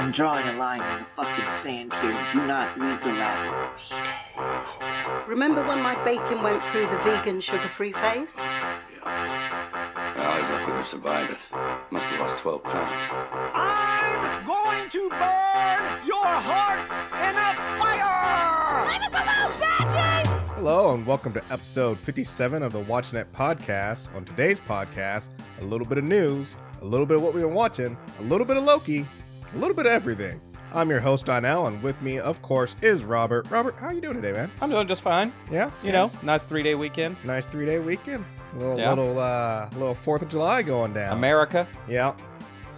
I'm drawing a line in the fucking sand here. Do not read the Latin. Remember when my bacon went through the vegan sugar-free phase? Yeah. Well, he's lucky to survive it. Must have lost 12 pounds. I'm going to burn your hearts in a fire! Leave us alone, Patrick! Hello, and welcome to episode 57 of the WatchNet podcast. On today's podcast, a little bit of news, a little bit of what we've been watching, a little bit of Loki, a little bit of everything. I'm your host, Don Allen. with me, of course, is Robert. Robert, how are you doing today, man? I'm doing just fine. Yeah? You know, nice three day weekend. Nice three-day weekend. Little, Yeah. little, uh, little 4th of July going down. America. Yeah.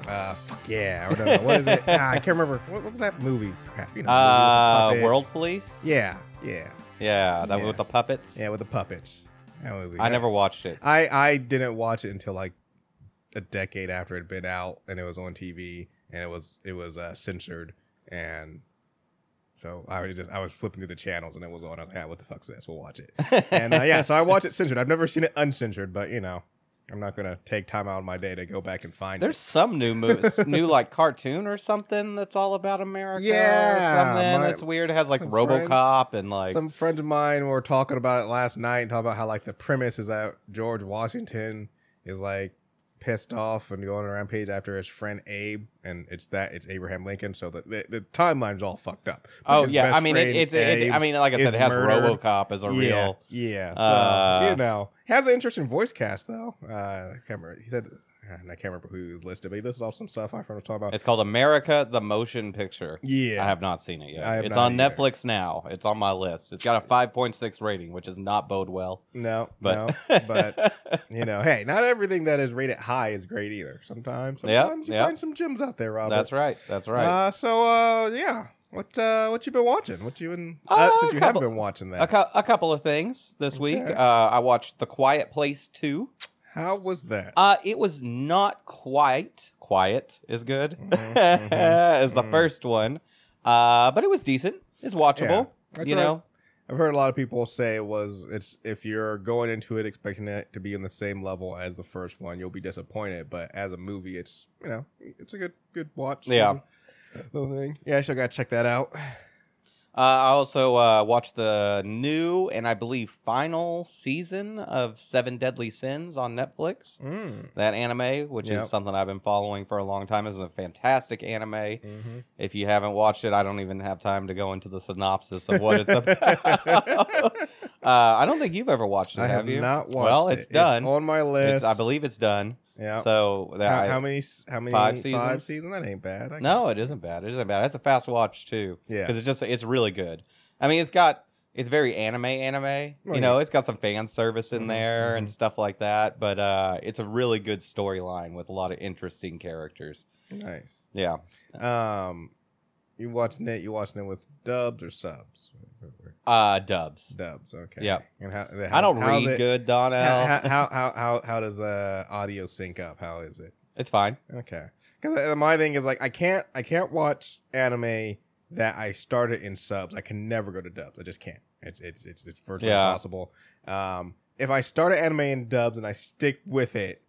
Uh, fuck yeah. Or no, what is it? ah, I can't remember. What, what was that movie? Crap, you know, the movie with Uh, puppets. World Police. Yeah, yeah. Yeah, that Yeah. with the puppets. Yeah, with the puppets. That movie. I never watched it. I I didn't watch it until like a decade after it had been out and it was on TV and it was it was uh, censored and so I was just I was flipping through the channels and it was on. I was like, ah, what the fuck's this? We'll watch it. and uh, yeah, so I watched it censored. I've never seen it uncensored, but you know, I'm not gonna take time out of my day to go back and find it. There's it. some new movies, new like cartoon or something that's all about America. Yeah, or something my- that's weird. It has like friends- RoboCop and like Some friends of mine were talking about it last night and talking about how like the premise is that George Washington is like pissed off and going on a rampage after his friend Abe, and it's that it's Abraham Lincoln. So the the, the timeline's all fucked up. Oh yeah, I mean it, it's it, I mean like I said, it has murdered. RoboCop as a yeah, real. yeah. So uh, you know, has an interesting voice cast though. Uh, I can't remember. He said. And I can't remember who listed, but he listed off some stuff I was talking about. It's called America the Motion Picture. yeah, I have not seen it yet. Have It's on either. Netflix now. It's on my list. It's got a 5.6 rating, which is not bode well. no, But no, but you know, hey, not everything that is rated high is great either. Sometimes, Yeah, sometimes you yeah. find some gems out there, Robert. that's right. That's right. Uh, so, uh, yeah, what uh, what you been watching? What you been uh, Uh, since you couple- haven't been watching that? a, cou- a couple of things this week. Okay. Uh, I watched The Quiet Place 2. How was that? Uh, it was not quite quiet is good Mhm, as the mhm. first one, uh, but it was decent. It's watchable. That's you know, I've heard a lot of people say it was it's if you're going into it expecting it to be in the same level as the first one, you'll be disappointed. But as a movie, it's you know it's a good good watch. Yeah. little thing. Yeah, I still gotta check that out. Uh, I also uh, watched the new and I believe final season of Seven Deadly Sins on Netflix. Mm. That anime, which Yep. is something I've been following for a long time, is a fantastic anime. Mm-hmm. If you haven't watched it, I don't even have time to go into the synopsis of what it's about. uh, I don't think you've ever watched it, I have, have you? not watched Well, it. it's done. on my list. It's- I believe it's done. Yeah. So that how, I- how many? How many? five seasons? Five seasons? That ain't bad. I No, it isn't bad. It isn't bad. It's a fast watch too. Yeah. because it's just it's really good. I mean, it's got it's very anime anime. Well, you know, it's got some fan service in Mhm, there and mhm. stuff like that. But uh, it's a really good storyline with a lot of interesting characters. Nice. Yeah. Um, you watching it? You watching it with dubs or subs? Uh, dubs. Dubs. Okay. Yeah. And how, I don't read it- good, Donnell. How, how, how, how, how, how does the audio sync up? How is it? it's fine. Okay. Because my thing is like I can't I can't watch anime that I started in subs. I can never go to dubs. I just can't. It's it's it's, it's virtually Yeah. impossible. Um, if I start an anime in dubs and I stick with it,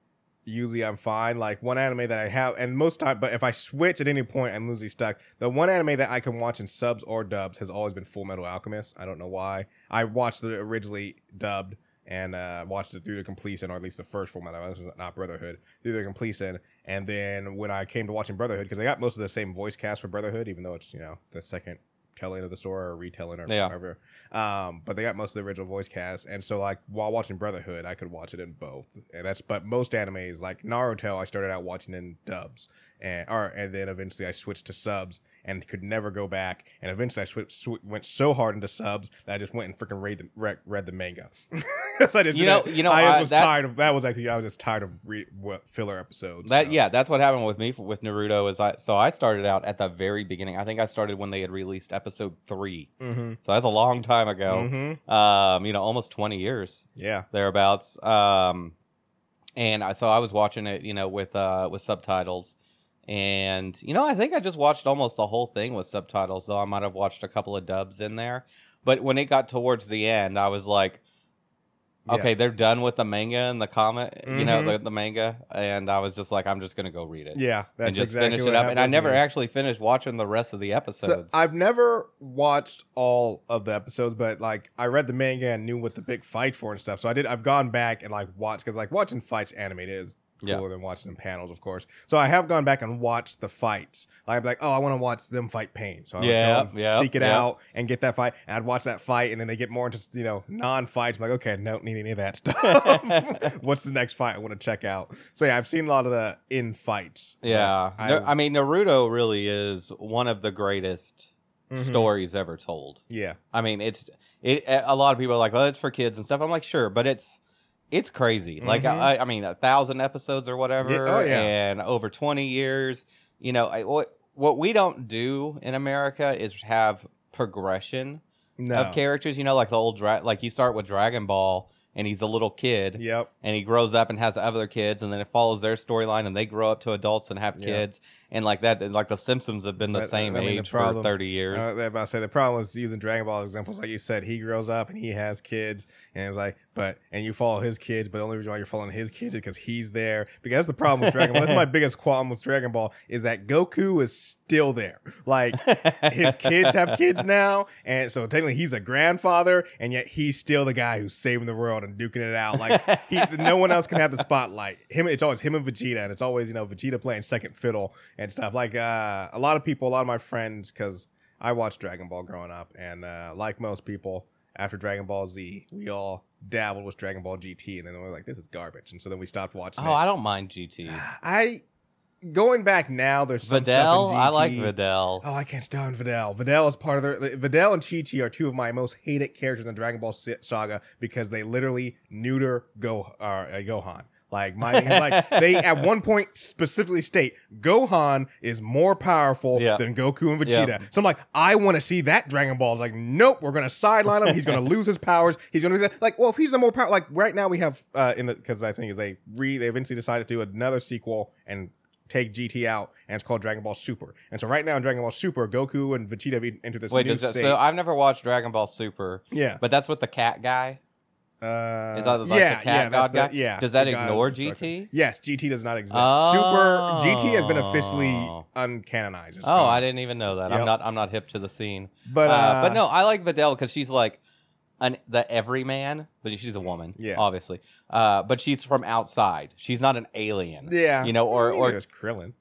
usually I'm fine. Like one anime that I have, and most time, but if I switch at any point, I'm usually stuck. The one anime that I can watch in subs or dubs has always been Full Metal Alchemist. I don't know why. I watched it originally dubbed and uh, watched it through the completion, or at least the first Full Metal not Brotherhood, through the completion. And then when I came to watching Brotherhood, because I got most of the same voice cast for Brotherhood, even though it's you know the second telling of the story or retelling or Yeah. whatever. Um, but they got most of the original voice cast, and so like while watching Brotherhood, I could watch it in both, and that's. But most animes like Naruto, I started out watching in dubs, and or and then eventually I switched to subs, and could never go back. And eventually I switched, sw- went so hard into subs that I just went and freaking read the, read, read the manga. 'Cause I just You know- you know, I I- was tired of that. Was actually I was just tired of re- what filler episodes. That so. yeah, that's what happened with me f- with Naruto. Is I so I started out at the very beginning. I think I started when they had released episode three. Mm-hmm. So that's a long time ago. Mm-hmm. Um, you know, almost twenty years. Yeah. thereabouts. Um, and I so I was watching it, you know, with uh with subtitles, and you know, I think I just watched almost the whole thing with subtitles. Though I might have watched a couple of dubs in there, but when it got towards the end, I was like, Yeah. okay, they're done with the manga and the comic, you know, Mhm. the, the manga, and I was just like, I'm just gonna go read it, Yeah, that's and just exactly finish it up. And I never actually finished watching the rest of the So episodes. I've never watched all of the episodes, but like I read the manga and knew what the big fight for and stuff. So I did. I've gone back and like watched because like watching fights animated is Yeah. than watching them panels, of course. So I have gone back and watched the fights. Like I'm like, oh, I want to watch them fight Pain. So I Yeah, yeah, seek it yeah. out and get that fight. And I'd watch that fight, and then they get more into you know non-fights. I'm like, okay, don't need any of that stuff. What's the next fight I want to check out? So yeah, I've seen a lot of the in fights. yeah, I- No, I, mean, Naruto really is one of the greatest Mhm. stories ever told. Yeah, I mean, it's it. A lot of people are like, "Oh, it's for kids and stuff." I'm like, sure, but it's it's crazy. Like, Mhm. I, I mean, a thousand episodes or whatever, Yeah, oh, yeah. and over 20 years. You know, I, what what we don't do in America is have progression no. of characters. You know, like the old dra- like you start with Dragon Ball, and he's a little kid, Yep. and he grows up and has other kids, and then it follows their storyline, and they grow up to adults and have Yeah. kids, and like that. And like the Simpsons have been the same I mean, the age problem- for 30 years. Uh, I was about to say the problem is using Dragon Ball examples, like you said, he grows up and he has kids, and it's like, but and you follow his kids, but the only reason why you're following his kids is because he's there. Because that's the problem with Dragon Ball. That's my biggest qualm with Dragon Ball is that Goku is still there. Like his kids have kids now, and so technically he's a grandfather, and yet he's still the guy who's saving the world and duking it out. Like he, no one else can have the spotlight. Him, it's always him and Vegeta, and it's always you know Vegeta playing second fiddle and stuff. Like uh, a lot of people, a lot of my friends, because I watched Dragon Ball growing up, and uh, like most people, after Dragon Ball Z, we all dabbled with Dragon Ball GT, and then we were like, "This is garbage," and so then we stopped watching. oh, it. I don't mind GT. I going back now. There's some stuff Videl, I like. Videl. Oh, I can't stand Videl. Videl is part of the Videl and Chi Chi are two of my most hated characters in the Dragon Ball saga because they literally neuter Go uh, Gohan. Like my like they at one point specifically state Gohan is more powerful Yeah. than Goku and Vegeta. Yeah. So I'm like, I want to see that Dragon Ball. It's like, nope, we're gonna sideline him. He's gonna lose his powers. He's gonna be like, well, if he's the more power, like right now we have uh in the because I think is they re they eventually decided to do another sequel and take GT out, and it's called Dragon Ball Super. And so right now in Dragon Ball Super, Goku and Vegeta have entered this Wait, does that, so I've never watched Dragon Ball Super, yeah, but that's with the cat guy. Uh, Is that like the yeah, cat yeah, god the- yeah. Does that the ignore. GT? Yes, GT does not exist. Oh. Super GT has been officially uncanonized. It's oh, gone. I didn't even know that. Yep. I'm not. I'm not hip to the scene. But uh, uh, but no, I like Videl because she's like an the everyman, but she's a woman, Yeah. obviously. Uh, but she's from outside. She's not an alien. yeah, you know, or- or- Krillin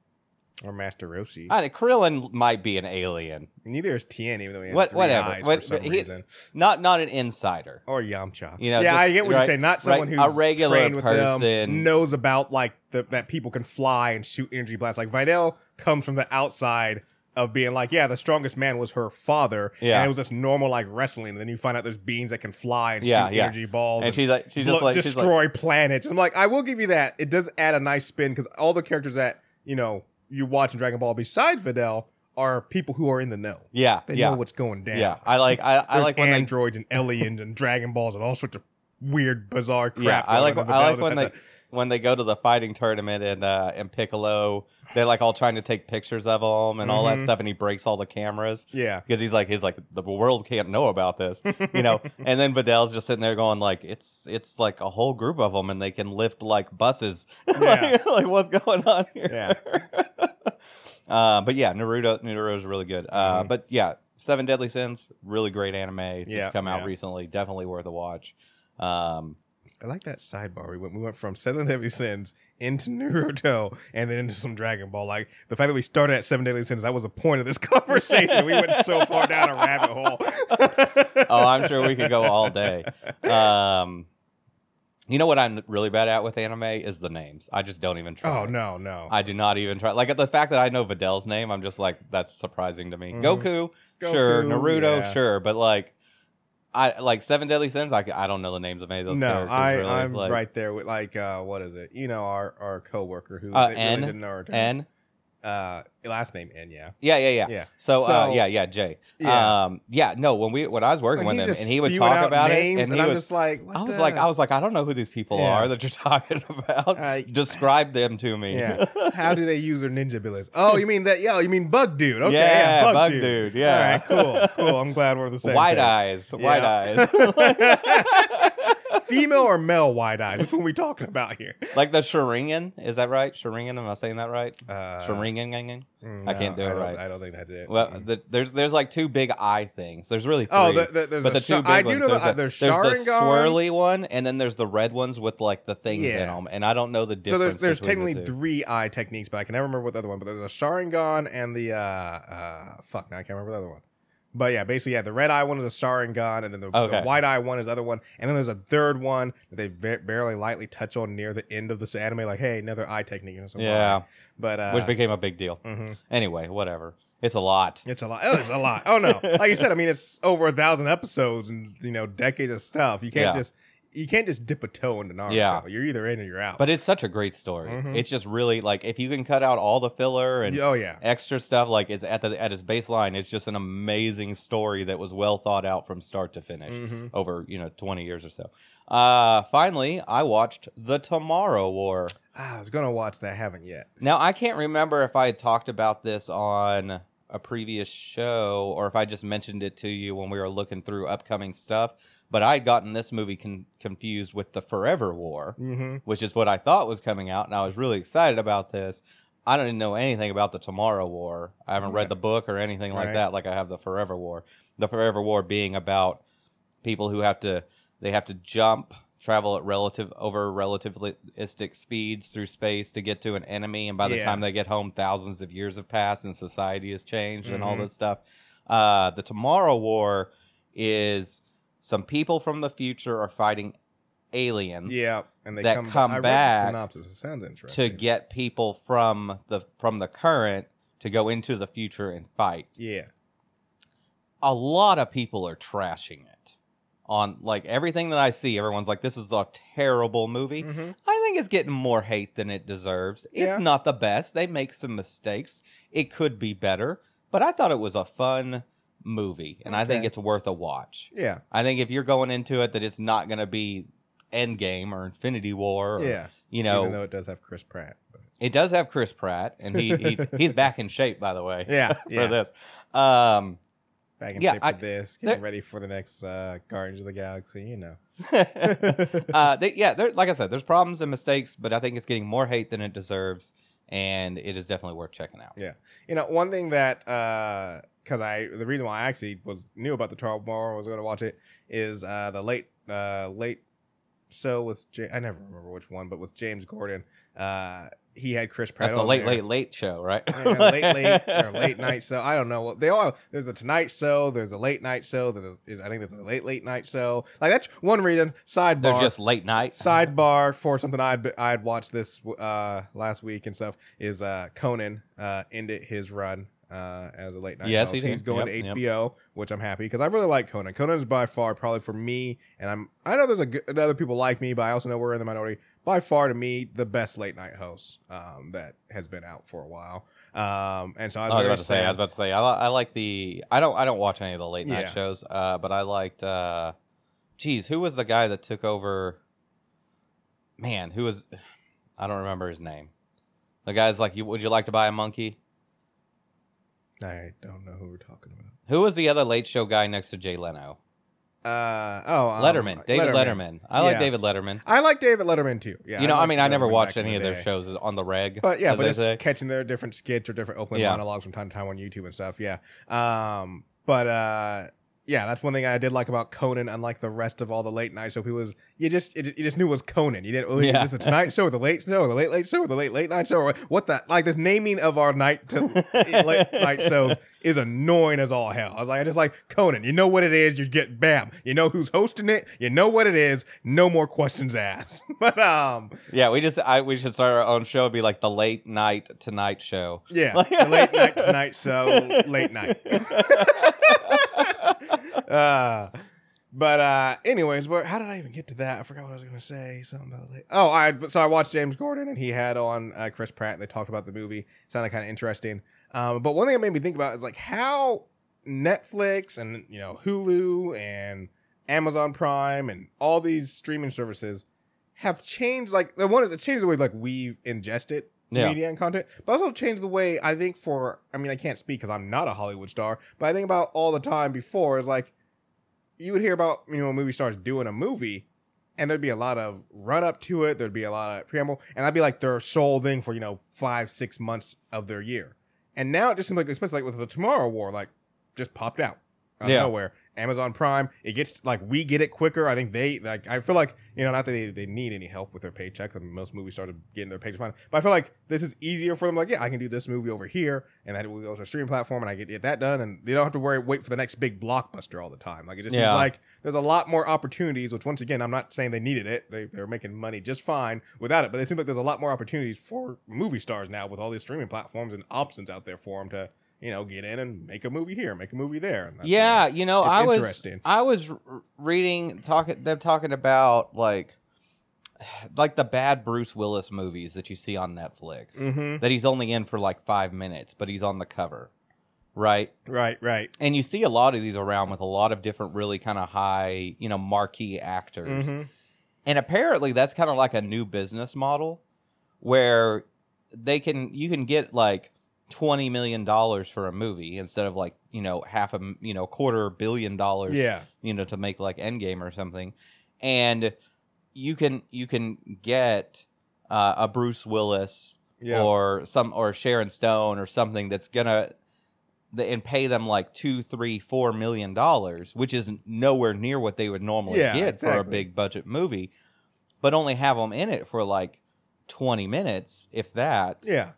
or Master Roshi. I, Krillin might be an alien, Neither is Tien, even though he has What- three whatever. eyes What- for some he- reason. not not an insider. Or Yamcha. You know, yeah, just- I get what right- you're saying. Not someone right, who's a regular trained with them, person. knows about like the, that people can fly and shoot energy blasts. Like Videl comes from the outside of being like, yeah, the strongest man was her father. Yeah. and it was just normal like wrestling. And then you find out there's beings that can fly and Yeah, shoot yeah. energy balls. And she's like, she's blo- just like, she's like, destroy planets. I'm like, I will give you that. It does add a nice spin because all the characters that you know you watch in Dragon Ball besides Videl are people who are in the know. yeah, They yeah, know what's going down. yeah. I like, I, I like when they androids and aliens and Dragon Balls and all sorts of weird, bizarre crap. Yeah, I like. I like when they when they go to the fighting tournament and uh, and Piccolo, they're like all trying to take pictures of him and all that Mhm. stuff, and he breaks all the cameras yeah, because he's like he's like the world can't know about this, you know. and then Videl's just sitting there going like it's it's like a whole group of them and they can lift like buses. Yeah. like what's going on here? Yeah. uh, but yeah, Naruto Naruto is really good. Uh, Mhm. But yeah, Seven Deadly Sins, really great anime. Yeah, it's come out yeah. recently, definitely worth a watch. Um, I like that sidebar. We went we went from Seven Deadly Sins into Naruto and then into some Dragon Ball. Like the fact that we started at Seven Deadly Sins, that was the point of this conversation. we went so far down a rabbit hole. oh, I'm sure we could go all day. Um, you know what I'm really bad at with anime is the names. I just don't even try. Oh no, no. I do not even try. Like the fact that I know Videl's name, I'm just like that's surprising to me. Mhm. Goku, sure. Naruto, yeah. sure. But like, I like Seven Deadly Sins. I, I don't know the names of any of those no, characters. I, really. I'm like, right there with like uh, what is it? You know, our our coworker who Uh, really N? didn't know Naruto. N. uh, last name N, yeah, Yeah, yeah, yeah. yeah. So, uh, So- yeah, yeah, Jay. Yeah. Um, yeah, no. When we when I was working When with he's him, just and he would spewing talk out about names, it, and, and, he I'm was just like, what I was the- like, I was like, I don't know who these people Yeah. are that you're talking about. Uh, Describe them to me. Yeah. How do they use their ninja abilities? Oh, you mean that? Yeah, you mean Bug Dude? Okay, Yeah, yeah, Bug, Bug dude. Dude, yeah. All right, cool, cool. I'm glad we're the same. white page. eyes, white Yeah. eyes. female or male wide eyes? Which one are we talking about here? like the Sharingan, is that right? Sharingan, am I saying that right? Uh, Sharingan. mm, I can't do no, it I right. I don't think that's it. Well, Mm. the, there's there's like two big eye things. There's really three. oh, the, the, there's but the two Sha- big I do ones. know there's, a- there's, there's the swirly one, and then there's the red ones with like the things in them, and I don't know the difference. So there's there's the technically two. three eye techniques, but I can never remember what the other one. But there's a Sharingan and the uh uh fuck. Now I can't remember the other one. But yeah, basically, yeah, the red eye one is a Sharingan, and then the, Okay. the white eye one is the other one, and then there's a third one that they ve- barely lightly touch on near the end of this anime, like, hey, another eye technique. It's like, Yeah. but uh, which became a big deal. mhm. Anyway, whatever. It's a lot. It's a lot. Oh, it's a lot. Oh no, like you said, I mean, it's over a thousand episodes and you know decades of stuff. You can't Yeah. just you can't just dip a toe into Naruto. Yeah. You're either in or you're out. But it's such a great story. Mhm. It's just really like if you can cut out all the filler and oh yeah, extra stuff, like it's at the at its baseline, it's just an amazing story that was well thought out from start to finish Mhm. over you know twenty years or so. Uh, finally, I watched The Tomorrow War. Ah, I was gonna watch that. I haven't yet. Now I can't remember if I had talked about this on a previous show or if I just mentioned it to you when we were looking through upcoming stuff. But I had gotten this movie con- confused with the Forever War, Mm-hmm. which is what I thought was coming out, and I was really excited about this. I don't even know anything about the Tomorrow War. I haven't Yeah. read the book or anything like Right. that. Like I have the Forever War. The Forever War being about people who have to they have to jump, travel at relative over relativistic speeds through space to get to an enemy, and by the Yeah. time they get home, thousands of years have passed and society has changed and all Mhm. this stuff. Uh, the Tomorrow War is some people from the future are fighting aliens Yeah, and they that come, come back The synopsis. It sounds interesting. to get people from the from the current to go into the future and fight. yeah, A lot of people are trashing it. On like everything that I see, everyone's like, "This is a terrible movie." Mhm. I think it's getting more hate than it deserves. It's not the best. They make some mistakes. It could be better, but I thought it was a fun movie, and I think Okay. it's worth a watch. yeah, I think if you're going into it that it's not going to be Endgame or Infinity War, or, yeah. you know, Even though it does have Chris Pratt. But. it does have Chris Pratt, and he, he he's back in shape, by the way. Yeah, for yeah. this. Um, Back in Yeah, shape for I- this, there- getting ready for the next uh, Guardians of the Galaxy. You know. uh, they, yeah, there, like I said, there's problems and mistakes, but I think it's getting more hate than it deserves, and it is definitely worth checking out. Yeah. You know, one thing that because I the reason why I actually was knew about the Twelve Bar was going to watch it is uh, the late uh, late show with Ja- I never remember which one, but with James Corden. Uh, he had Chris Pratt. That's the late, there. late, late show, right? Yeah, late, late, or late night show. I don't know. Well, They all there's a Tonight Show. There's a late night show. There's I think there's a late late night show. Like that's one reason. Sidebar. They're just late night. sidebar for something I'd I'd watched this uh last week and stuff is uh Conan uh ended his run uh as a late night Yes, host. he he's going Yep, to yep. HBO which I'm happy because I really like Conan Conan is by far probably for me and I'm I know there's a good, other people like me but I also know we're in the minority by far to me the best late night host um that has been out for a while um and so I was, I was about to say. I was about to say. I, I like the. I don't. I don't watch any of the late night Yeah. shows. Uh, but I liked. Uh, geez, who was the guy that took over? Man, who was? I don't remember his name. The guy's like, "You would you like to buy a monkey?" I don't know who we're talking about Who was the other late show guy next to Jay Leno? uh oh um, Letterman. David Letterman. I like Yeah. David Letterman. I like David Letterman too yeah you know, I liked mean, I never Letterman watched back in any the of their day. shows on the reg. But yeah, as but they it's say. catching their different skits or different opening Yeah. monologues from time to time on YouTube and stuff. Yeah. Um, but uh, yeah, that's one thing I did like about Conan, unlike the rest of all the late night show. He was you just it, you just knew it was Conan. You didn't. Oh, Yeah. Is this the Tonight Show or the Late Show or the Late Late Show or the Late Late Night Show or what the like this naming of our night to late night shows is annoying as all hell. I was like, I just like Conan. You know what it is. You get bam. You know who's hosting it. You know what it is. No more questions asked. but um, yeah, we just I we should start our own show. It'd be like the late night tonight show. Yeah, the late night tonight show, late night. uh, but uh, anyways, where how did I even get to that? I forgot what I was gonna say. Something about late. Oh, I so I watched James Corden and he had on uh, Chris Pratt. and They talked about the movie. Sounded kind of interesting. Um, but one thing that made me think about is like how Netflix and you know Hulu and Amazon Prime and all these streaming services have changed. Like the one is it changed the way like we ingest it Yeah. media and content, but also changed the way I think for. I mean, I can't speak because I'm not a Hollywood star, but I think about all the time before is like you would hear about you know a movie stars doing a movie, and there'd be a lot of run up to it. There'd be a lot of preamble, and that'd be like their sole thing for you know five, six months of their year. And now it just seems like, especially like with the Tomorrow War, like just popped out out Yeah. of nowhere. Amazon Prime, it gets like we get it quicker. I think they like. I feel like you know, not that they, they need any help with their paycheck. I mean, most movies started getting their paychecks fine, but I feel like this is easier for them. Like, yeah, I can do this movie over here, and that will go to a streaming platform, and I get, get that done, and they don't have to worry wait for the next big blockbuster all the time. Like, it just Yeah. seems like there's a lot more opportunities. Which once again, I'm not saying they needed it; they they're making money just fine without it. But it seems like there's a lot more opportunities for movie stars now with all these streaming platforms and options out there for them to. You know, get in and make a movie here, make a movie there. And that's, you know, Yeah, you know, I was interesting. I was reading talking them talking about like like the bad Bruce Willis movies that you see on Netflix Mhm. that he's only in for like 5 minutes but he's on the cover. Right? Right, right. And you see a lot of these around with a lot of different really kind of high, you know, marquee actors. Mhm. And apparently that's kind of like a new business model where they can you can get like 20 million dollars for a movie instead of like, you know, half a you know, quarter billion dollars Yeah. you know to make like endgame or something and you can you can get uh, a bruce willis Yeah. or some or sharon stone or something that's gonna and pay them like two three four million dollars which is nowhere near what they would normally Yeah, get for a big budget movie but only have them in it for like 20 minutes if that yeah.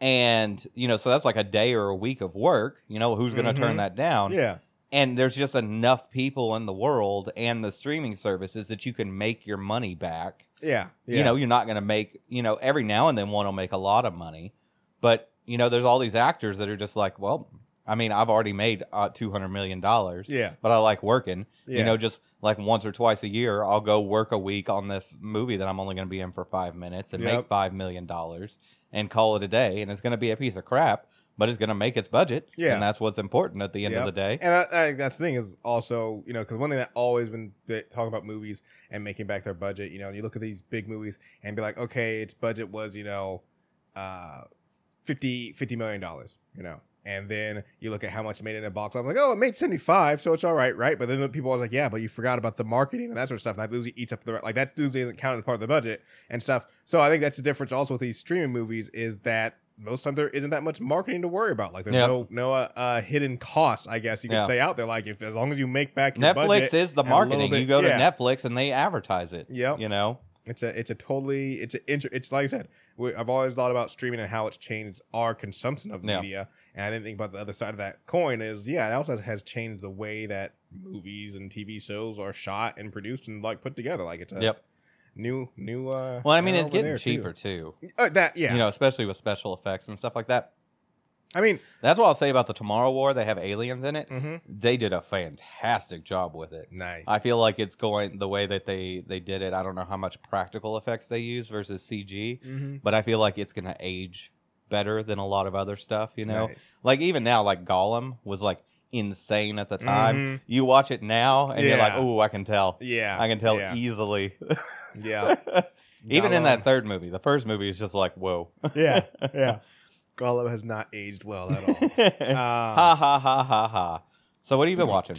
And you know so that's like a day or a week of work you know who's gonna Mhm. turn that down Yeah. and there's just enough people in the world and the streaming services that you can make your money back. Yeah. Yeah. You know, you're not going to make, you know, every now and then one will make a lot of money, but you know, there's all these actors that are just like, well, I mean, I've already made uh, 200 million dollars, Yeah. but I like working. Yeah. You know, just like once or twice a year, I'll go work a week on this movie that I'm only going to be in for five minutes and Yep. make five million dollars and call it a day. And it's going to be a piece of crap, but it's going to make its budget. Yeah. and that's what's important at the end of the day. And I, I, that's the thing is also, you know, because one thing that always been that talk about movies and making back their budget, you know, and you look at these big movies and be like, okay, its budget was, you know, uh, 50, 50 million dollars, you know, and then you look at how much it made in a box office, like, oh, it made 75, so it's all right, right? But then the people are like, yeah, but you forgot about the marketing and that sort of stuff. And that usually eats up the, like, that usually isn't counted as part of the budget and stuff. So I think that's the difference also with these streaming movies is that most times there isn't that much marketing to worry about. Like, there's Yep. no, no uh, uh, hidden costs, I guess you could Yeah. say out there. Like, if as long as you make back your Netflix is the and a little marketing. bit- you go to. Netflix and they advertise it. Yep. You know? It's a it's a totally it's a it's like I said we, I've always thought about streaming and how it's changed our consumption of Yeah. media and I didn't think about the other side of that coin is yeah it also has changed the way that movies and TV shows are shot and produced and like put together like it's a Yep. new new uh Well, I mean, it's getting there, too. cheaper too. Uh, that yeah You know, especially with special effects and stuff like that. I mean That's what I'll say about the Tomorrow War. They have aliens in it. mhm. They did a fantastic job with it. nice I feel like it's going the way that they they did it. I don't know how much practical effects they use versus CG, Mhm. but I feel like it's gonna age better than a lot of other stuff. You know, Nice. like even now, like Gollum was like insane at the time. Mhm. You watch it now, and you're like, Yeah. oh, I can tell. yeah I can tell yeah, easily. yeah. Even in that third movie, the first movie is just like, whoa. yeah yeah Gollum has not aged well at all ha ha ha ha ha. So what have you been watching?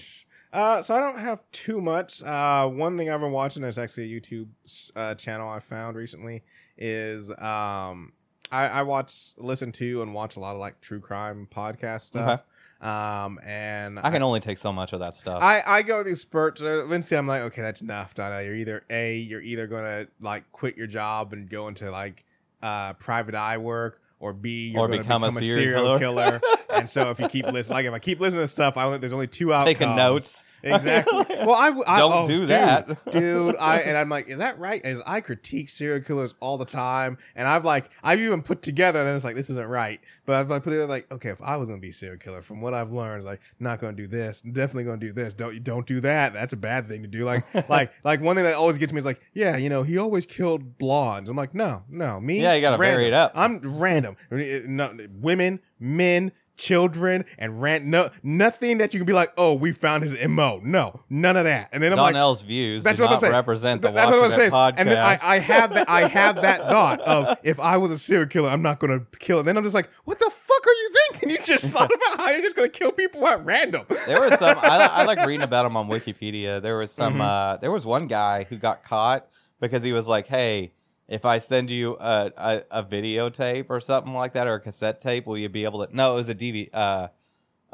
Uh, so I don't have too much. Uh, one thing I've been watching is actually a YouTube uh, channel I found recently is um, I, I watch, listen to, and watch a lot of like true crime podcast stuff. Um, and I can only take so much of that stuff. I, I go through spurts. Uh, Eventually, I'm like, okay, that's enough. Donna. You're either a you're either gonna like quit your job and go into like uh, private eye work, or B you're Or gonna become a serial killer. and so if you keep listening, like if I keep listening to stuff, I only, there's only two outcomes. Taking notes. Exactly. Well, I, I Don't oh, do that. dude. I and I'm like, is that right? As I critique serial killers all the time, and I've like, I've even put together, and it's like, this isn't right. But I've like put it like, okay, if I was gonna be a serial killer, from what I've learned, like, not gonna do this, definitely gonna do this. Don't don't do that. That's a bad thing to do. Like, like, like one thing that always gets me is like, yeah, you know, he always killed blondes. I'm like, no, no, me. Yeah, you gotta vary it up. I'm random. No, women, men, children, and rant. No, nothing that you can be like, oh, we found his mo. No, none of that. And then I'm like, Donnell's views that's do what I'm saying. represent the Th- that's what I'm saying. podcast. And then I, I have that. I have that thought of if I was a serial killer, I'm not going to kill. And then I'm just like, what the fuck are you thinking? you just thought about how you're just gonna kill people at random. There was some. I, I like reading about him on Wikipedia. There was some. Mhm. Uh, there was one guy who got caught because he was like, "Hey, if I send you a, a, a videotape or something like that, or a cassette tape, will you be able to?" No, it was a DV, uh,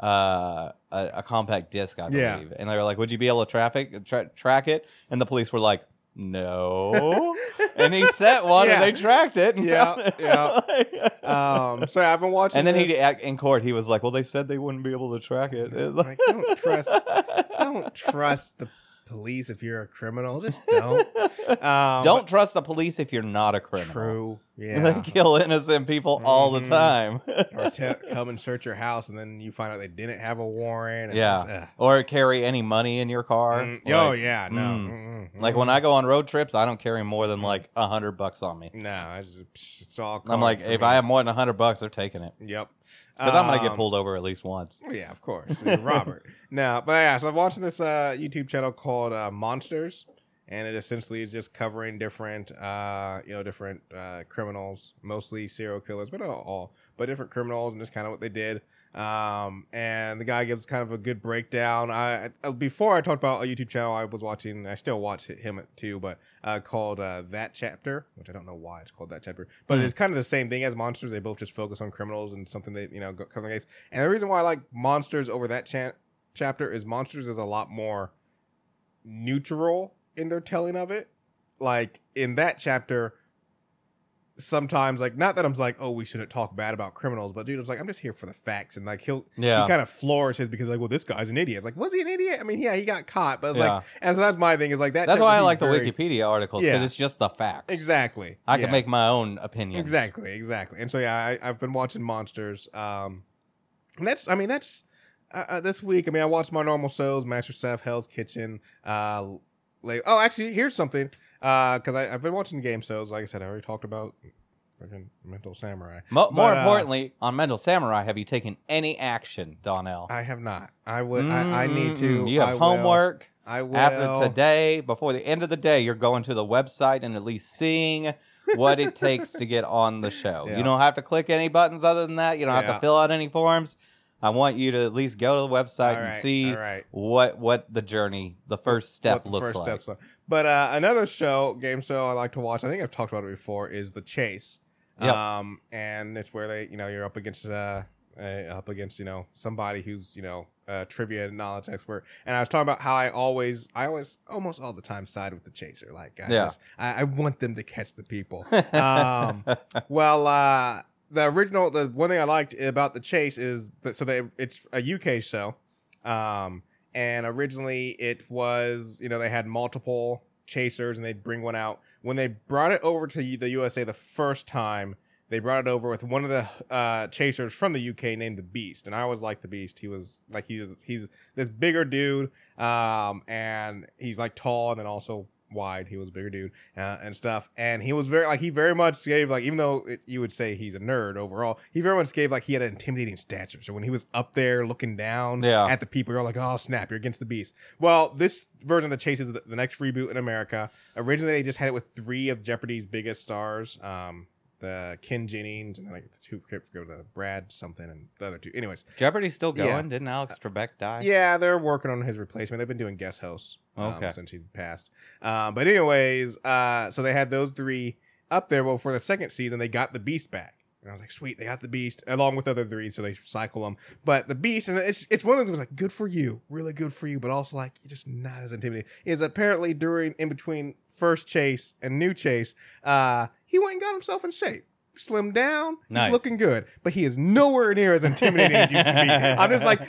uh, a, a compact disc, I believe. Yeah. And they were like, "Would you be able to traffic tra- track it?" And the police were like. No, and he sent one, Yeah. and they tracked it. and Yeah, found it. yeah. Um, so I've been watching, and then he this- in court, he was like, "Well, they said they wouldn't be able to track it." It was Like, don't trust, don't trust the police if you're a criminal. Just don't. Um, Don't trust the police if you're not a criminal. True. Yeah. They kill innocent people all the Mhm. time. or te- come and search your house, and then you find out they didn't have a warrant. and Yeah. or carry any money in your car. Mm, oh yeah, no. mm. Like when. I go on road trips, I don't carry more than like a hundred bucks on me. No, I just, it's all. I'm like, if me. I have more than a hundred bucks, they're taking it Yep. Because I'm gonna get Um, pulled over at least once. Yeah, of course. Robert. no, but yeah, so I'm watching this uh, YouTube channel called uh, Monsters, and it essentially is just covering different, uh, you know, different uh, criminals, mostly serial killers, but not all, but different criminals, and just kind of what they did. Um, and the guy gives kind of a good breakdown. I uh, before I talked about a YouTube channel I was watching, I still watch him too, but uh, called uh, that chapter, which I don't know why it's called that chapter, but Hmm. it's kind of the same thing as monsters. They both just focus on criminals and something that you know go, cover the case. And the reason why I like monsters over that cha- chapter is monsters is a lot more neutral in their telling of it. Like in that chapter, sometimes like not that I'm like, oh, we shouldn't talk bad about criminals, but dude, it's like I'm just here for the facts, and like he'll Yeah. he kind of flourishes because like, well, this guy's an idiot. It's like, was he an idiot? I mean, yeah, he got caught, but it's Yeah. like, and so that's my thing is like that. That's why I like the Wikipedia articles because Yeah. it's just the facts. Exactly, I can make my own opinion. Exactly, exactly. And so yeah, I, I've been watching Monsters. Um, and that's I mean that's uh, uh, this week. I mean I watched my normal shows, Master Chef, Hell's Kitchen. Uh, like oh actually here's something. Uh, because I've been watching game shows. Like I said, I already talked about freaking Mental Samurai. Mo- more uh, importantly, on Mental Samurai, have you taken any action, Donnell? I have not. I would. I, I need to. You have I will. homework. I will. After today, before the end of the day, you're going to the website and at least seeing what it takes to get on the show. Yeah. You don't have to click any buttons other than that. You don't have to fill out any forms. I want you to at least go to the website All and see right. what what the journey, the first step the looks first like. steps are. But uh, another show, game show I like to watch. I think I've talked about it before. Is the Chase. Yep. Um, and it's where they, you know, you're up against uh, uh up against you know somebody who's you know a trivia and knowledge expert. And I was talking about how I always, I always, almost all the time side with the chaser. Like, I Yeah. just, I, I want them to catch the people. um, well, uh, the original, the one thing I liked about the chase is that so they it's a UK show, um, and originally it was you know they had multiple chasers and they'd bring one out. When they brought it over to the USA the first time, they brought it over with one of the uh, chasers from the UK named the Beast, and I always liked the Beast. He was like he was he's this bigger dude, um, and he's like tall and then also wide. He was a bigger dude uh, and stuff, and he was very like he very much gave like even though it, you would say he's a nerd overall, he very much gave like he had an intimidating stature. So when he was up there looking down Yeah. at the people, you're like, oh snap, you're against the Beast. Well, this version of the Chase is the, the next reboot in America. Originally, they just had it with three of Jeopardy's biggest stars. Um, the Ken Jennings and then like the two go to Brad something and the other two. Anyways, Jeopardy's still going. Yeah. Didn't Alex Trebek die? yeah, they're working on his replacement. They've been doing guest hosts um, Okay. since he passed. Um, but anyways, uh, so they had those three up there. Well, for the second season, they got the Beast back. And I was like, sweet, they got the Beast along with the other three, so they cycle them. But the Beast, and it's it's one of those things like good for you, really good for you, but also like you're just not as intimidating. Is apparently during in between first chase and new chase, uh, he went and got himself in shape. Slimmed down, Nice. he's looking good, but he is nowhere near as intimidating as he used to be. I'm just like,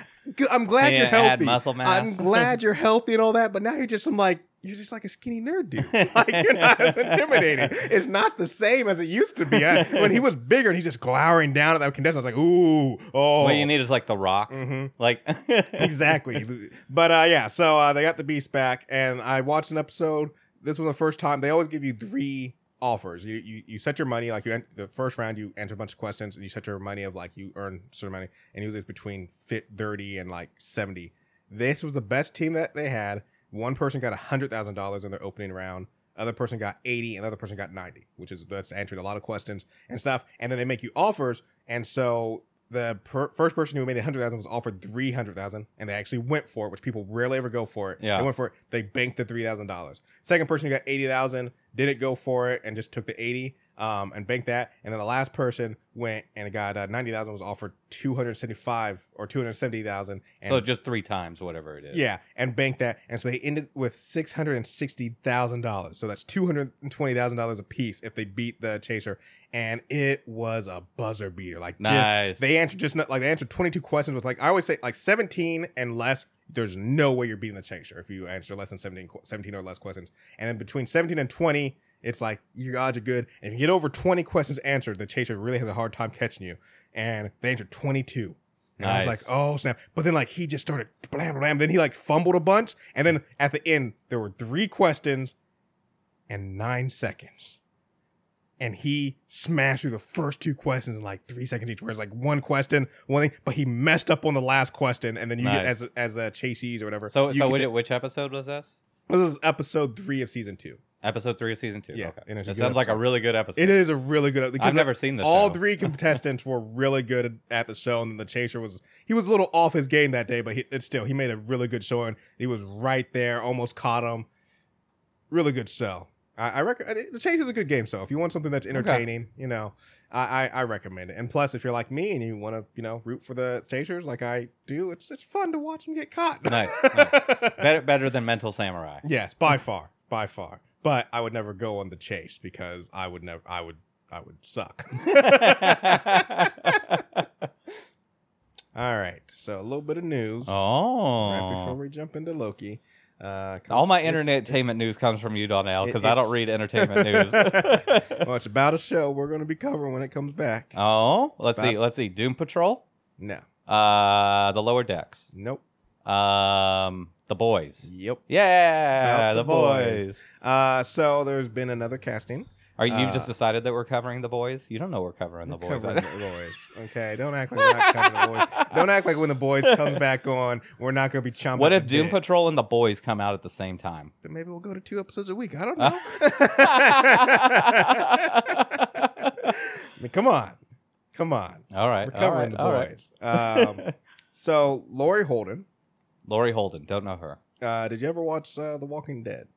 I'm glad Yeah, you're healthy. muscle mass. I'm glad you're healthy and all that, but now you're just some like you're just like a skinny nerd dude. Like you're not as intimidating. It's not the same as it used to be. I- when he was bigger and he's just glowering down at that contestant, I was like, ooh, oh. What you need is like the Rock. Mm-hmm. Like exactly. But uh, yeah, so uh, they got the beast back, and I watched an episode. This was the first time they always give you three offers. You you, you set your money like you ent- the first round you enter a bunch of questions and you set your money of like you earn certain money, and usually it's between fit thirty and like seventy. This was the best team that they had. One person got hundred thousand dollars in their opening round. Other person got 80, another person got 90, which is that's answering a lot of questions and stuff. And then they make you offers. And so the per- first person who made a hundred thousand was offered three hundred thousand, and they actually went for it, which people rarely ever go for it. Yeah. they went for it. They banked the three thousand dollars. Second person who got eighty thousand didn't go for it and just took the eighty um, and banked that. And then the last person went and got uh, ninety thousand was offered two hundred seventy five or two hundred seventy thousand. So just three times, whatever it is. Yeah, and banked that, and so they ended with six hundred and sixty thousand dollars. So that's two hundred and twenty thousand dollars a piece if they beat the chaser, and it was a buzzer beater. Like, just- Nice. they answered just not, like they answered twenty two questions with like I always say like seventeen and less. There's no way you're beating the chaser if you answer less than 17, 17 or less questions, and then between seventeen and twenty. It's like your odds are good. And if you get over 20 questions answered, the chaser really has a hard time catching you. And they answered 22. And I was like, oh snap! But then like he just started blam blam. Then he like fumbled a bunch, and then at the end there were three questions and nine seconds, and he smashed through the first two questions in like three seconds each. Whereas like one question, one thing, but he messed up on the last question, and then you get as as uh, the chasees or whatever. So, so which, to- which episode was this? this is episode three of season two. Episode three of season two. Yeah, okay. and it's a That good sounds like a episode. really good episode. It is a really good. because I've never seen this. All show. three contestants were really good at the show, and the chaser was he was a little off his game that day, but he, it's still he made a really good showing. He was right there, almost caught him. Really good show. I, I recommend the chaser is a good game. So if you want something that's entertaining, you know, I, I I recommend it. And plus, if you're like me and you want to you know root for the chasers like I do, it's it's fun to watch them get caught. Nice, nice. better, better than Mental Samurai. Yes, by far, by far. But I would never go on the chase because I would never. I would. I would suck. All right, so a little bit of news Oh, right before we jump into Loki. Uh, All my entertainment news comes from you, Donnell, because I don't read entertainment news. well, it's about a show we're going to be covering when it comes back. oh, let's see. Let's see. Doom Patrol. No, Uh, the Lower Decks. nope. Um, the Boys. Yep. Yeah, the The Boys. boys. Uh, so there's been another casting. Are you Uh, just decided that we're covering the boys? You don't know we're covering the We're boys. covering the boys. Okay, don't act like we're not covering the boys. Don't act like when the boys comes back on, we're not going to be chomping. what if Doom bit. Patrol and the boys come out at the same time? Then maybe we'll go to two episodes a week. I don't know. I mean, come on, come on. All right, We're covering all right, the all right. boys. Um, so Laurie Holden, Laurie Holden, don't know her. uh, did you ever watch uh, The Walking Dead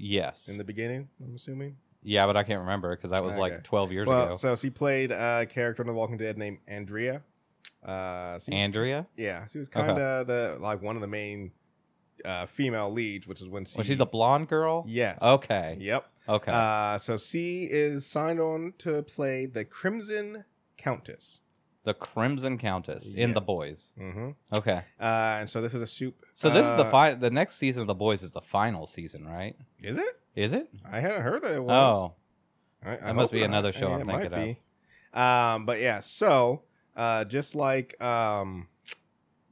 Yes. in the beginning? I'm assuming. yeah, but I can't remember because that was Okay. like 12 years well, ago. so she played a character in The Walking Dead named Andrea. Uh, she Andrea? yeah, she was Okay. kind of the like one of the main uh, female leads, which is when she. Was she the blonde girl? Yes. Okay. Yep. Okay. Uh, so she is signed on to play the Crimson Countess. The Crimson Countess in The Yes. Boys. Mm-hmm. Okay. Uh, and so this is a soup. So this is the uh, fi- the next season of The Boys is the final season, right? Is it? Is it? I hadn't heard that it was. Oh. I, I That must hope be not. another show I I'm it thinking might be. Um, but yeah, so uh, just like um,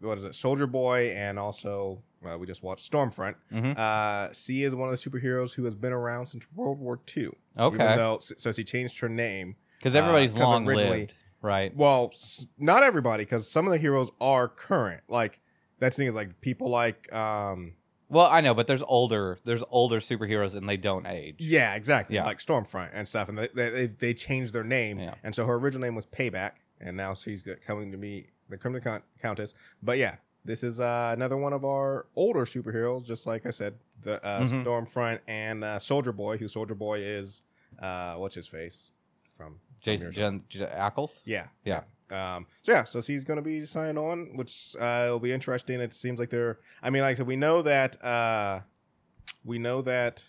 what is it, Soldier Boy, and also uh, we just watched Stormfront. Mhm. Uh, she is one of the superheroes who has been around since World War II. Okay. Even though, so she changed her name. Because uh, everybody's 'cause long originally- lived, right? Well, s- not everybody, because some of the heroes are current. Like that's the thing is like people like um, Well, I know, but there's older there's older superheroes and they don't age. Yeah, exactly. Yeah. Like Stormfront and stuff, and they they, they changed their name, Yeah. and so her original name was Payback, and now she's got- coming to be the Crimson Count- Countess. But yeah, this is uh, another one of our older superheroes, just like I said, the uh, Mhm. Stormfront and uh, Soldier Boy, who Soldier Boy is, uh, what's his face from Jason Jen, Ackles? Yeah, Yeah. Um, so yeah, so she's gonna be signing on, which uh, will be interesting. It seems like they're. I mean, like I said, we know that uh, we know that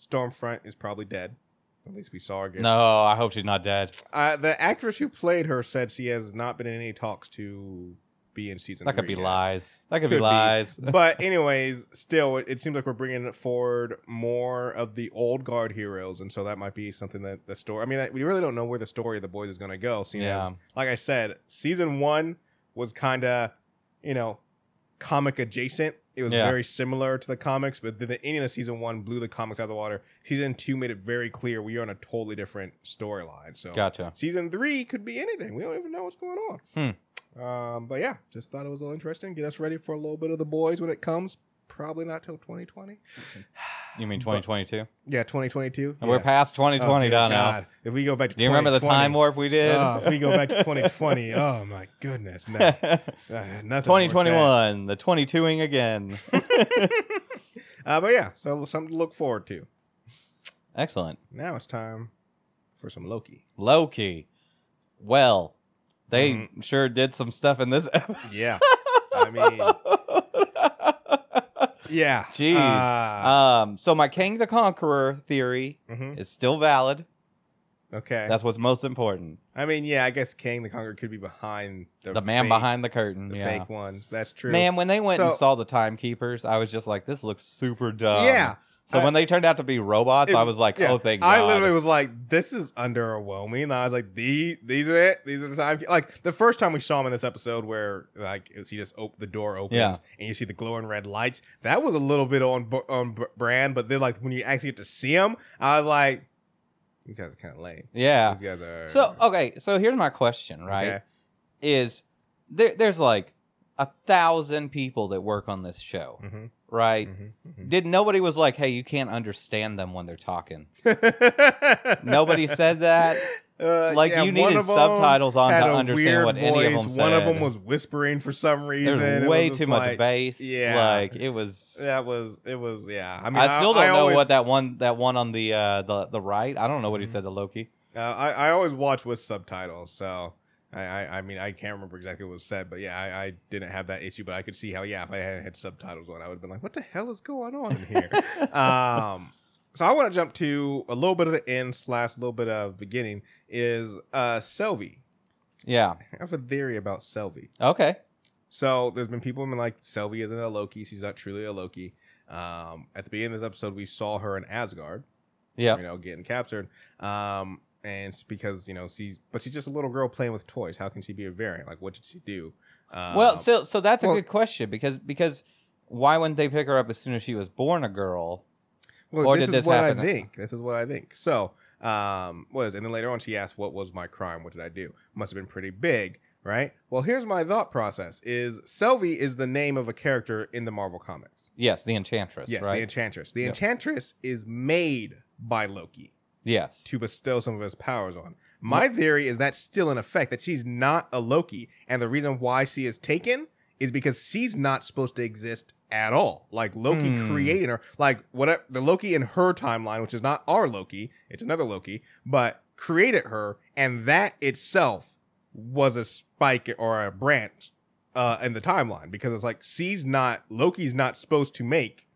Stormfront is probably dead. At least we saw her. Get, No, I hope she's not dead. uh, the actress who played her said she has not been in any talks to be in season. That could be yet. lies. That could, Could be be. lies. but anyways, still, it, it seems like we're bringing forward more of the old guard heroes, and so that might be something that the story. I mean, we really don't know where the story of the boys is going to go. Seeing Yeah. as, like I said, season one was kind of, you know, comic adjacent. It was Yeah. very similar to the comics, but then the ending of season one blew the comics out of the water. Season two made it very clear we are on a totally different storyline. So Gotcha. season three could be anything. We don't even know what's going on. Um, but yeah, just thought it was a little interesting. Get us ready for a little bit of the boys when it comes. Probably not till 2020. You mean 2022? Yeah, 2022. And we're past 2020 oh, now. dear now. God. If we go back to Do you remember the 2020 time warp we did? Oh, if we go back to 2020, oh my goodness, no, uh, nothing. worth 2021, the 22ing again. Uh, but yeah, so something to look forward to. Excellent. Now it's time for some Loki. Loki. Well, they Mhm. sure did some stuff in this episode. Yeah, I mean, yeah. Jeez. Uh, um, so my Kang the Conqueror theory mhm. is still valid. Okay. That's what's most important. I mean, yeah. I guess Kang the Conqueror could be behind the, The man fake- behind the curtain. the yeah. fake ones. That's true. Man, when they went and So- saw the timekeepers, I was just like, this looks super dumb. yeah. So I- when they turned out to be robots, It- I was like, yeah, oh, thank God. I literally was like, "This is underwhelming." And I was like, "These, these are it. These are the time." Like the first time we saw him in this episode, where like he just op- the door opens Yeah. and you see the glowing red lights. That was a little bit on on brand, but then like when you actually get to see him, I was like, "These guys are kind of lame." yeah. These guys are So okay, so here's my question, right? Okay. Is there there's like a thousand people that work on this show, Mhm, right? mhm, mhm. Did nobody was like, hey, you can't understand them when they're talking? Nobody said that. Uh, Like yeah, you needed subtitles on to understand what any of them said. One of them was whispering for some reason. There's way too much like- bass. yeah. like it was. That was it was yeah. I mean, I still don't know always- what that one that one on the uh the the right. I don't know what he Mhm. said to Loki. Uh, I I always watch with subtitles, so I, I I mean I can't remember exactly what was said, but yeah, I, I didn't have that issue, but I could see how yeah, if I had had subtitles on, I would have been like, what the hell is going on in here? um, so I want to jump to a little bit of the end slash a little bit of beginning is uh Sylvie. Yeah. I have a theory about Sylvie. Okay. So there's been people who've been like Sylvie isn't a Loki, she's not truly a Loki. Um, at the beginning of this episode, we saw her in Asgard Yeah. you know, getting captured. Um, and because you know she's, but she's just a little girl playing with toys. How can she be a variant? Like, what did she do? Um, well, so so that's a well- good question because because why wouldn't they pick her up as soon as she was born a girl? well, or this did is this what happen- I think. This is what I think. So, um, was and then later on she asked, "What was my crime? What did I do?" Must have been pretty big, right? Well, here's my thought process: is Sylvie is the name of a character in the Marvel comics? Yes, the Enchantress. Yes, right. the Enchantress. The Yep. Enchantress is made by Loki. Yes. to bestow some of his powers on. My theory is that's still in effect, that she's not a Loki. And the reason why she is taken is because she's not supposed to exist at all. Like Loki Hmm. created her. Like whatever the Loki in her timeline, which is not our Loki, it's another Loki, but created her, and that itself was a spike or a branch uh in the timeline because it's like she's not Loki's not supposed to make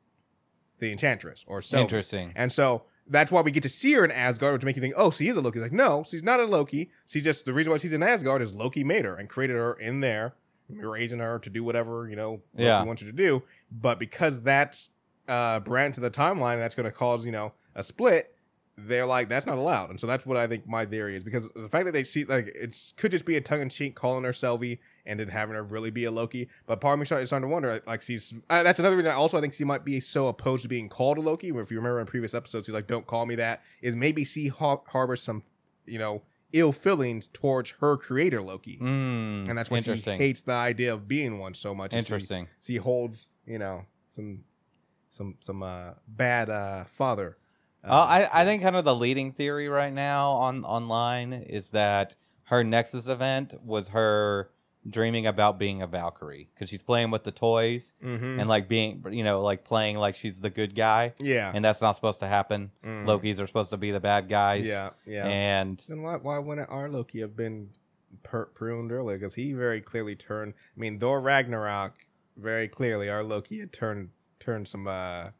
the Enchantress or so. Interesting. And so that's why we get to see her in Asgard, which make you think, oh, she is a Loki. It's like, no, she's not a Loki. She's just the reason why she's in Asgard is Loki made her and created her in there, raising her to do whatever you know Loki Yeah. wants her to do. But because that's uh, branch of the timeline, that's going to cause you know a split. They're like, that's not allowed, and so that's what I think my theory is because the fact that they see like it could just be a tongue in cheek calling her Sylvie and then having her really be a Loki. But part of me started starting to wonder, like, she's uh, that's another reason. I also I think she might be so opposed to being called a Loki. Where if you remember in previous episodes, she's like, "Don't call me that." Is maybe she har- harbors some, you know, ill feelings towards her creator Loki, Mm, and that's why she hates the idea of being one so much. and she- Interesting. She, holds, you know, some, some, some uh, bad uh, father. Uh, I, I think kind of the leading theory right now on online is that her Nexus event was her dreaming about being a Valkyrie because she's playing with the toys mm-hmm. and like being you know like playing like she's the good guy yeah, and that's not supposed to happen. Mhm. Loki's are supposed to be the bad guys. Yeah, yeah. And Then why why wouldn't our Loki have been per- pruned earlier? Because he very clearly turned. I mean, Thor Ragnarok very clearly our Loki had turned turned some uh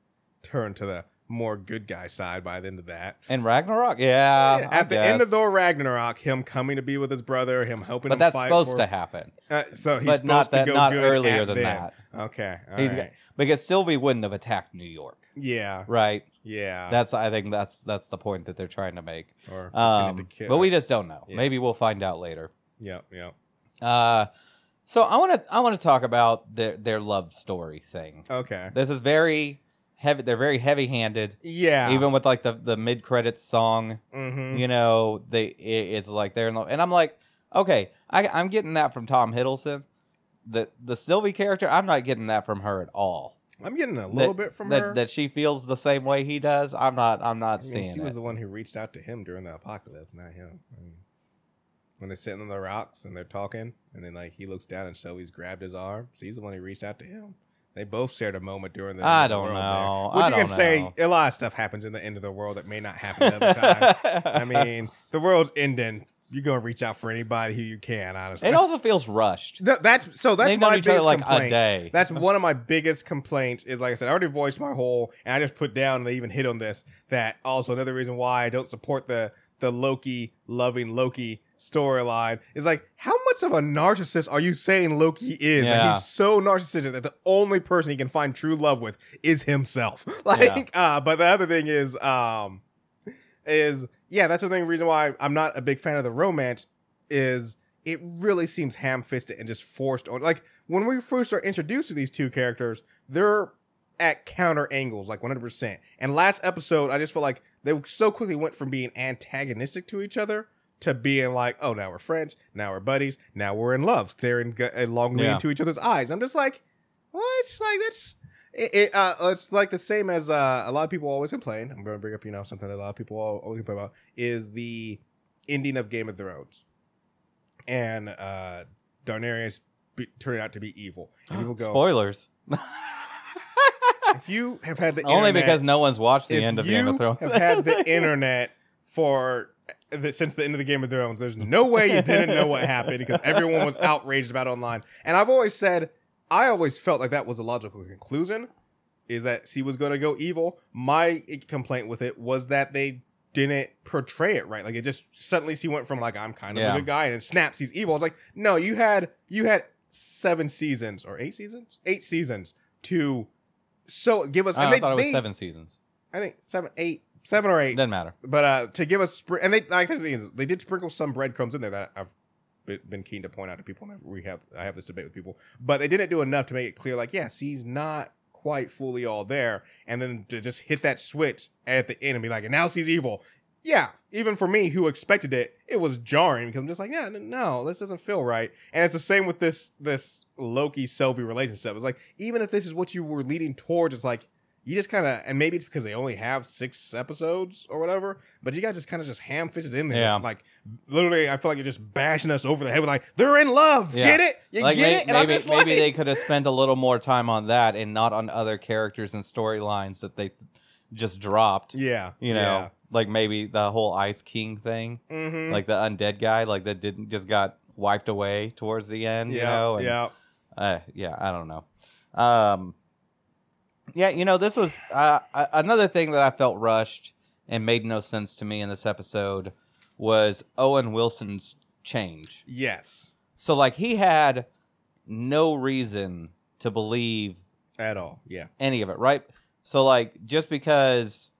turned to the more good guy side by the end of that. and Ragnarok, yeah. I At the end of. Thor Ragnarok, him coming to be with his brother, him helping but that's fight supposed to happen. Uh, so he's but supposed not that to go not good earlier than then. that. Okay, right. Because Sylvie wouldn't have attacked New York, yeah, right? yeah. That's I think that's that's the point that they're trying to make. or Um, but we just don't know. Yeah. Maybe we'll find out later. yeah, yeah. Uh, so I want to I want to talk about their their love story thing. Okay, This is very heavy. They're very heavy handed. yeah. Even with like the the mid credits song, mm-hmm. you know, they it, it's like they're in love, and I'm like, okay, I, I'm getting that from Tom Hiddleston. The the Sylvie character, I'm not getting that from her at all. I'm getting a little bit from that, her. that she feels the same way he does. I'm not. I'm not I mean, seeing she was the one who reached out to him during the apocalypse, not him. I mean, when they're sitting on the rocks and they're talking, and then like he looks down and Sylvie's grabbed his arm. She's the one who reached out to him. They both shared a moment during the. I end of the don't know. There. Which I you can say a lot of stuff happens in the end of the world that may not happen another time. I mean, the world's ending. You're gonna reach out for anybody who you can. Honestly, it also feels rushed. Th- that's so. That's They've my biggest like complaint. a day. That's one of my biggest complaints. Is like I said, I already voiced my whole, and I just put down. and They even hit on this. That also another reason why I don't support the the Loki loving Loki storyline is like how much of a narcissist are you saying Loki is? That Yeah. he's so narcissistic that the only person he can find true love with is himself. Like, uh, but the other thing is, um, is yeah, that's the thing. Reason why I'm not a big fan of the romance is it really seems ham-fisted and just forced on. Like when we first are introduced to these two characters, they're at counter angles, like 100. percent And last episode, I just feel like they so quickly went from being antagonistic to each other to being like, oh, now we're friends, now we're buddies, now we're in love, staring g- uh, longly Yeah. into each other's eyes. I'm just like, what? Like that's. It, it uh, it's like the same as uh, a lot of people always complain. I'm going to bring up, you know, something that a lot of people always complain about is the ending of Game of Thrones, and uh, Daenerys be, turning out to be evil. And people go, Spoilers. if you have had the Only internet- because no one's watched the end of Game of Thrones. have had the internet for since the end of the Game of Thrones, there's no way you didn't know what happened because everyone was outraged about it online. And I've always said, I always felt like that was a logical conclusion, is that she was going to go evil. My complaint with it was that they didn't portray it right. Like it just suddenly she went from like I'm kind of Yeah. a good guy and then snaps he's evil. I was like, no, you had you had seven seasons or eight seasons, eight seasons to so give us. Oh, I they- thought it was they- seven seasons. I think seven, eight, seven or eight. Doesn't matter. But uh, to give us, spr- and they like this is they did sprinkle some breadcrumbs in there that I've been keen to point out to people. And we have I have this debate with people, but they didn't do enough to make it clear. Like, yes, he's not quite fully all there, and then to just hit that switch at the end and be like, and now he's evil. Yeah, even for me who expected it, it was jarring because I'm just like, yeah, no, this doesn't feel right. And it's the same with this this Loki Sylvie relationship. It's like even if this is what you were leading towards, it's like you just kind of, and maybe it's because they only have six episodes or whatever, but you guys just kind of just ham fisted in there. Yeah. Just like literally, I feel like you're just bashing us over the head with like, they're in love. Yeah. Get it? You like get may- it? And maybe maybe like, they could have spent a little more time on that and not on other characters and storylines that they just dropped. yeah, You know, like maybe the whole Ice King thing. Mm-hmm. like the undead guy, like that didn't just got wiped away towards the end. yeah, you know, and, yeah. uh, yeah, I don't know. Um, yeah, you know, this was uh, another thing that I felt rushed and made no sense to me in this episode was Owen Wilson's change. Yes, So, like, he had no reason to believe at all. Yeah, any of it, right? So, like, just because,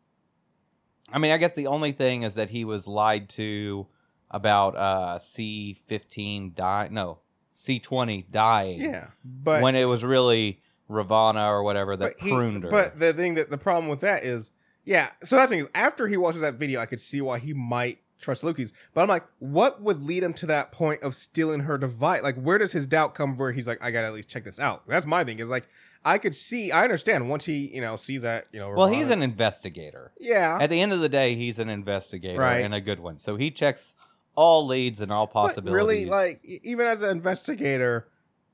I mean, I guess the only thing is that he was lied to about uh C fifteen die, no C twenty dying, yeah. But when it was really Ravana or whatever that but he- pruned her. But the thing that the problem with that is, yeah. So that thing is, after he watches that video, I could see why he might trust Loki's. But I'm like, what would lead him to that point of stealing her device? Like, where does his doubt come? Where he's like, I gotta at least check this out. That's my thing. Is like, I could see, I understand once he, you know, sees that, you know. well, he's an investigator. yeah. At the end of the day, he's an investigator Right. and a good one. So he checks all leads and all But possibilities. really, like, even as an investigator,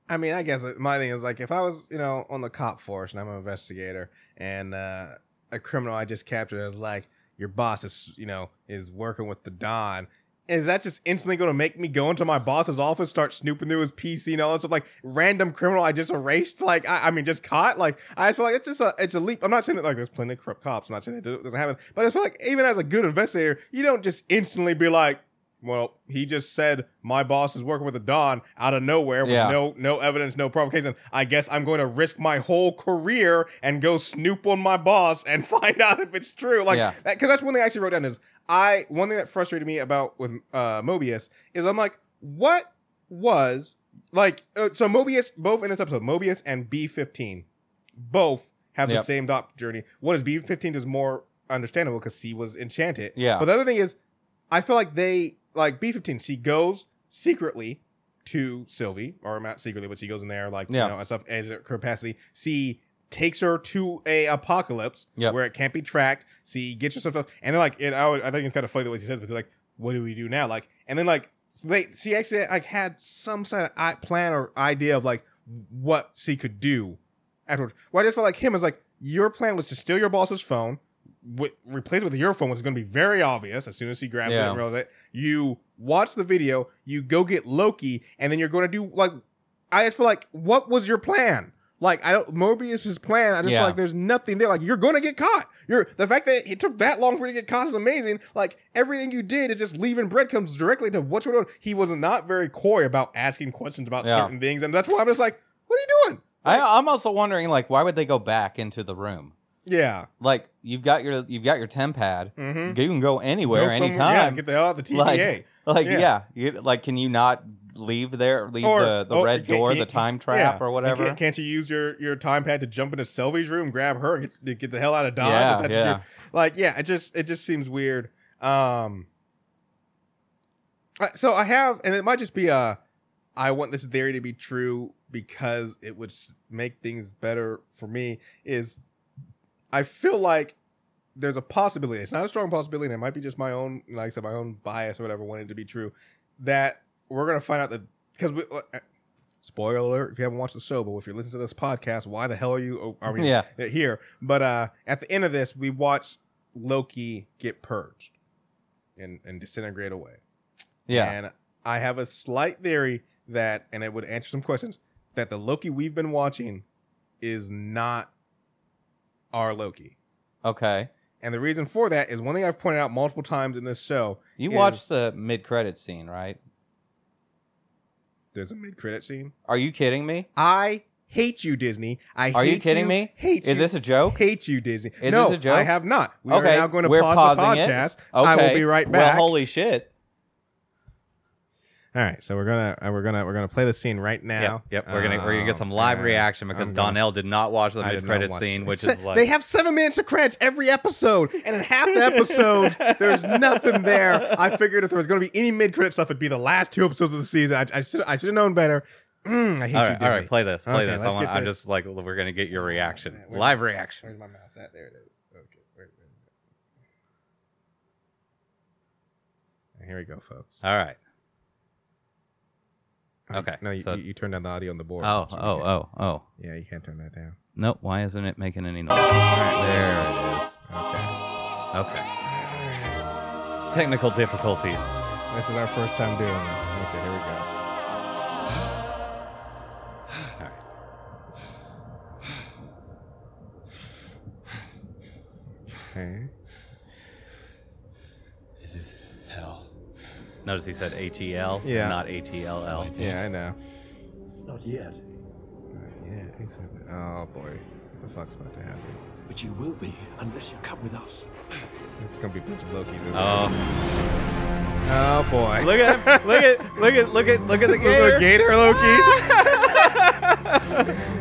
I mean, I guess my thing is like, if I was, you know, on the cop force and I'm an investigator and uh, a criminal I just captured is like, your boss is, you know, is working with the Don. Is that just instantly going to make me go into my boss's office, start snooping through his PC and all that stuff? Like random criminal I just erased, like I, I mean, just caught. Like I just feel like it's just a, it's a leap. I'm not saying that like there's plenty of corrupt cops. I'm not saying it doesn't happen, but I feel like even as a good investigator, you don't just instantly be like, well, he just said my boss is working with a Don out of nowhere with Yeah. no no evidence, no provocation. I guess I'm going to risk my whole career and go snoop on my boss and find out if it's true. Like Yeah. that because that's one thing I actually wrote down is I one thing that frustrated me about with uh Mobius is I'm like, what was like uh, so Mobius both in this episode, Mobius and B15 both have the same dot journey. What is B15 is more understandable because she was enchanted. Yeah. But the other thing is, I feel like they like B15. She goes secretly to Sylvie, or not secretly, but she goes in there like Yeah. you know and stuff as her capacity. She takes her to a apocalypse Yep. where it can't be tracked. She gets herself stuff, and then like it, I, would- I think it's kind of funny the way she says, it, but they're like, "What do we do now?" Like, and then like they, she actually like had some sort of i- plan or idea of like what she could do afterwards. Well, I just felt like him was like, your plan was to steal your boss's phone, wi- replace it with your phone, is going to be very obvious as soon as he grabs it and realizes it. You watch the video, you go get Loki, and then you're going to do like, I just feel like, what was your plan? Like I don't Mobius's plan. I just Yeah. feel like there's nothing there. Like you're gonna get caught. You're the fact that it took that long for you to get caught is amazing. Like everything you did is just leaving breadcrumbs directly to what's going on. He was not very coy about asking questions about Yeah. certain things, and that's why I'm just like, what are you doing? I, I'm also wondering, like, why would they go back into the room? Yeah. Like, you've got your you've got your temp pad. Mm-hmm. You can go anywhere, Yeah, anytime. get the hell out of the TVA. like, like Yeah. yeah, you, like, can you not leave there, leave Or- the, the or red door, the time yeah. trap, or whatever? Can't, can't you use your, your time pad to jump into Sylvie's room, grab her, and get, get the hell out of Dodge? Yeah, yeah. like, yeah, it just it just seems weird. Um. uh, So I have, and it might just be a, I want this theory to be true because it would make things better for me. Is I feel like there's a possibility. It's not a strong possibility, and it might be just my own, like I said, my own bias or whatever, wanting it to be true. That we're gonna find out that because we. uh, Spoiler alert! If you haven't watched the show, but if you're listening to this podcast, why the hell are you? oh, I mean, Yeah. here. But uh, at the end of this, we watch Loki get purged and and disintegrate away. yeah, And I have a slight theory that, and it would answer some questions, that the Loki we've been watching is not our Loki. okay. And the reason for that is one thing I've pointed out multiple times in this show. You is watched the mid credit scene, right? There's a mid credit scene. Are you kidding me? I hate you, Disney. I Are you kidding me? Hate Is you. Is this a joke? Hate you, Disney. Is no, this a joke? I have not. We Okay, are now going to pause the pausing it. podcast. Okay. I will be right back. Well, holy shit. All right, so we're gonna uh, we're gonna we're gonna play the scene right now. Yep, yep. We're gonna we're gonna get Um, some live and reaction because I'm gonna- Donnell did not watch the I did mid not credit watch scene, it. which is like they have seven minutes of credits every episode, and in half the episode, there's nothing there. I figured if there was going to be any mid credit stuff, it'd be the last two episodes of the season. I, I should I should have known better. Mm, I hate all you, right, Disney. all right. Play this. Play Okay, this. I let's want. get I'm this. just like we're gonna get your reaction, where's- live reaction. Where's my mouse at? There it is. Okay, wait, wait, wait. Here we go, folks. All right. Okay, No, you, so- you, you turned down the audio on the board. Oh, so you oh, can't- oh, oh. Yeah, you can't turn that down. Nope. Why isn't it making any noise? All right, there it is. Okay. Okay. Technical difficulties. This is our first time doing this. Okay, here we go. Okay. This is hell. Notice he said ATL, Yeah. not H E L L. Yeah, I know. Not yet. Uh, yeah, exactly. Oh boy, what the fuck's about to happen? But you will be unless you come with us. It's gonna be a bunch of Loki's. isn't it? Oh, oh boy. look at him! Look at look at look at look at the Look gator. at Gator Loki.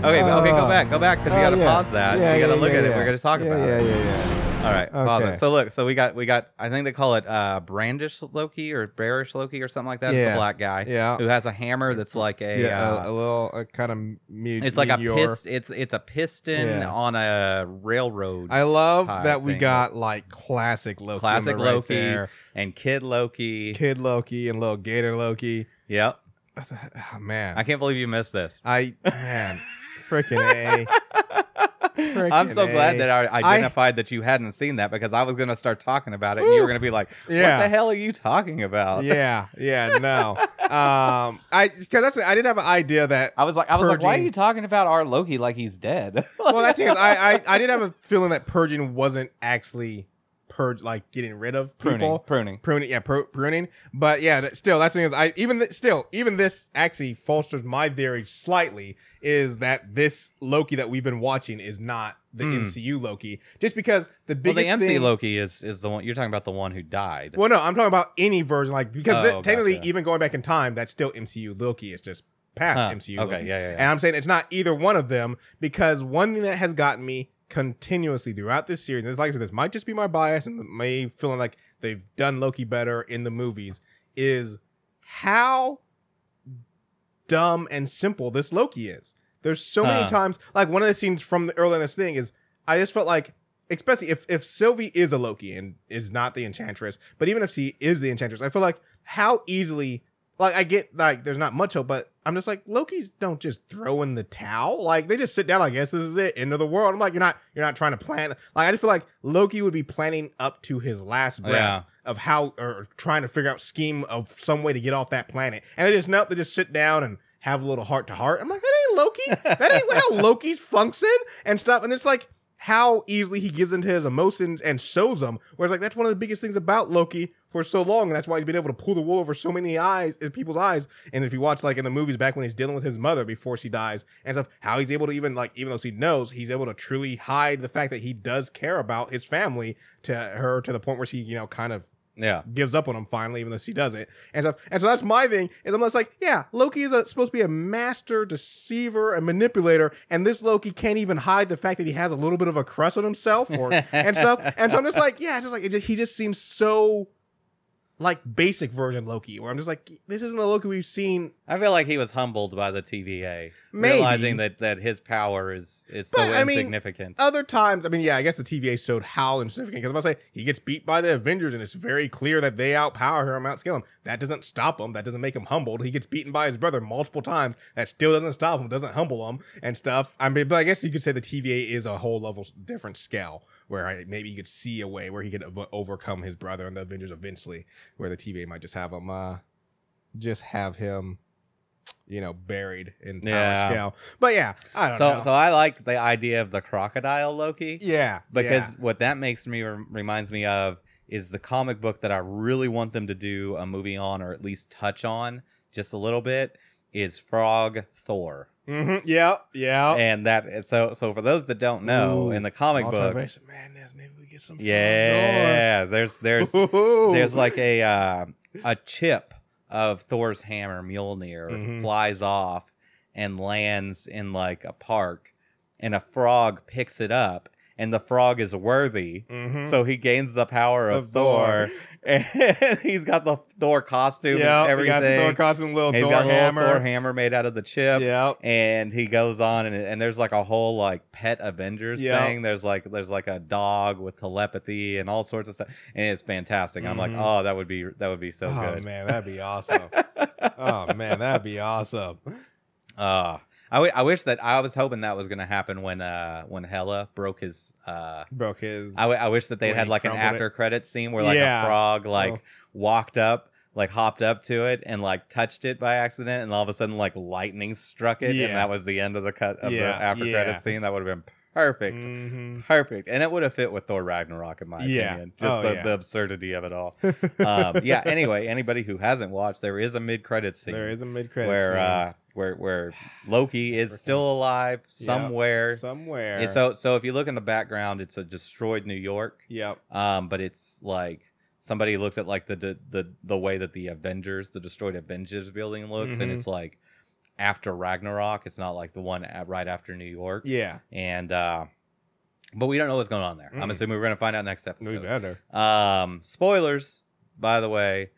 Okay, okay, go Oh. back, go back, because you Oh, gotta yeah. pause that. Yeah, you gotta yeah, look yeah, at it. We're gonna talk yeah, about yeah, it. Yeah, yeah, yeah, All right, Okay. So look, so we got we got. I think they call it uh, brandish Loki or bearish Loki or something like that. It's Yeah. the black guy Yeah. who has a hammer that's like a. yeah. uh, a, a little uh, kind of me- it's like a meteor. pist. It's it's a piston Yeah. on a railroad. I love type that we thing. got like classic Loki. Classic the right Loki there. and Kid Loki. Kid Loki and little Gator Loki. Yep. Oh, man, I can't believe you missed this. I man, freaking a. I'm so glad that I I- identified that you hadn't seen that because I was going to start talking about it and you were going to be like, "What Yeah. the hell are you talking about?" yeah, yeah, no. Um, I because that's I didn't have an idea that. I was like, I was like, "Why are you talking about our Loki like he's dead?" Well, that's because I, I I did have a feeling that purging wasn't actually purge like getting rid of pruning, people. pruning. pruning yeah pr- pruning but yeah that, still that's the thing is i even th- still even this actually fosters my theory slightly is that this loki that we've been watching is not the Hmm. mcu loki just because the Well, biggest the MC thing, Loki is is the one you're talking about. The one who died. well no i'm talking about any version like because Oh, th- technically gotcha. even going back in time that's still mcu loki it's just past Huh, mcu okay, loki yeah, yeah, yeah. and i'm saying it's not either one of them because one thing that has gotten me continuously throughout this series and this like i said this might just be my bias and me feeling like they've done loki better in the movies is how dumb and simple this Loki is. There's so many times, like one of the scenes from the early in this thing is, I just felt like, especially if if Sylvie is a Loki and is not the Enchantress, but even if she is the Enchantress, I feel like how easily, like I get like there's not much hope, but I'm just like Loki's don't just throw in the towel, like they just sit down, like yes, this is it, end of the world. I'm like you're not you're not trying to plan, like I just feel like Loki would be planning up to his last breath Yeah. of how or trying to figure out scheme of some way to get off that planet, and they just no, they just sit down and have a little heart to heart. I'm like, that ain't Loki. That ain't how Loki's function and stuff. And it's like how easily he gives into his emotions and shows them. Whereas like that's one of the biggest things about Loki for so long, and that's why he's been able to pull the wool over so many eyes, in people's eyes. And if you watch like in the movies back when he's dealing with his mother before she dies and stuff, how he's able to even like even though she knows, he's able to truly hide the fact that he does care about his family to her to the point where she you know kind of Yeah. gives up on him finally, even though she doesn't, and stuff. And so that's my thing. Is I'm just like, yeah, Loki is a, supposed to be a master deceiver and manipulator, and this Loki can't even hide the fact that he has a little bit of a crush on himself or and stuff. And so I'm just like, yeah, it's just like it just, he just seems so like basic version Loki, where I'm just like, this isn't the Loki we've seen. I feel like he was humbled by the TVA, Maybe. realizing that that his power is is so But, I mean, insignificant. Other times, I mean, yeah, I guess the TVA showed how insignificant. Because I'm about to say he gets beat by the Avengers, and it's very clear that they outpower him, outscale him. That doesn't stop him. That doesn't make him humbled. He gets beaten by his brother multiple times. That still doesn't stop him. Doesn't humble him and stuff. I mean, but I guess you could say the TVA is a whole level different scale where I, maybe you could see a way where he could ov- overcome his brother and the Avengers eventually, where the TVA might just have him, uh, just have him. You know, buried in power Yeah. scale, but yeah, I don't so know. so I like the idea of the crocodile Loki. yeah, because yeah. what that makes me reminds me of is the comic book that I really want them to do a movie on or at least touch on just a little bit is Frog Thor. Mm-hmm. Yeah, yeah. And that so so for those that don't know Ooh, in the comic book Multiverse of Madness. Maybe we get some. yeah there's there's Ooh. there's like a uh, a chip of Thor's hammer Mjolnir Mhm. flies off and lands in like a park and a frog picks it up and the frog is worthy Mhm. so he gains the power of, Of Thor, Thor. and he's got the Thor costume yeah, and we got everything Thor costume, little He's Thor got a little. Thor hammer made out of the chip Yeah, and he goes on and, and there's like a whole like pet avengers Yeah. thing there's like there's like a dog with telepathy and all sorts of stuff and it's fantastic i'm like Mhm. oh that would be that would be so good. oh good man, that'd be awesome. oh man, that'd be awesome. uh I, w- I wish that I was hoping that was going to happen when uh when Hela broke his uh Broke his. I, w- I wish that they'd had like an crumbled it. after credit scene where like Yeah. a frog like Oh. walked up like hopped up to it and like touched it by accident and all of a sudden like lightning struck it Yeah. and that was the end of the cut of Yeah, the after yeah. credit scene that would have been perfect Mhm. perfect and it would have fit with thor ragnarok in my Yeah. opinion just Oh, the, yeah. the absurdity of it all um, yeah anyway anybody who hasn't watched there is a mid-credit scene there is a mid credit where uh where where loki is still alive somewhere somewhere. And so so if you look in the background it's a destroyed new york yep. um but it's like somebody looked at like the the the, the way that the avengers the destroyed avengers building looks and Mhm. it's like after ragnarok it's not like the one at, right after new york Yeah. and uh but we don't know what's going on there i'm Mm. assuming we're gonna find out next We episode better. um spoilers by the way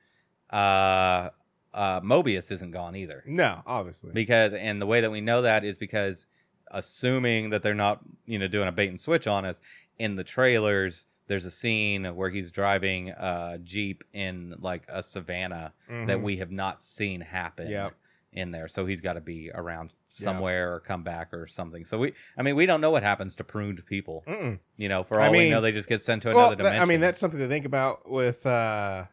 uh uh mobius isn't gone either No, obviously. because and the way that we know that is because assuming that they're not you know doing a bait and switch on us in the trailers there's a scene where he's driving a jeep in like a savannah that Mhm. we have not seen happen Yep. In there so he's got to be around Yeah. somewhere or come back or something so we i mean we don't know what happens to pruned people Mm-mm. you know for I all we know they just get sent to Well, another that- I mean, that's something to think about with. uh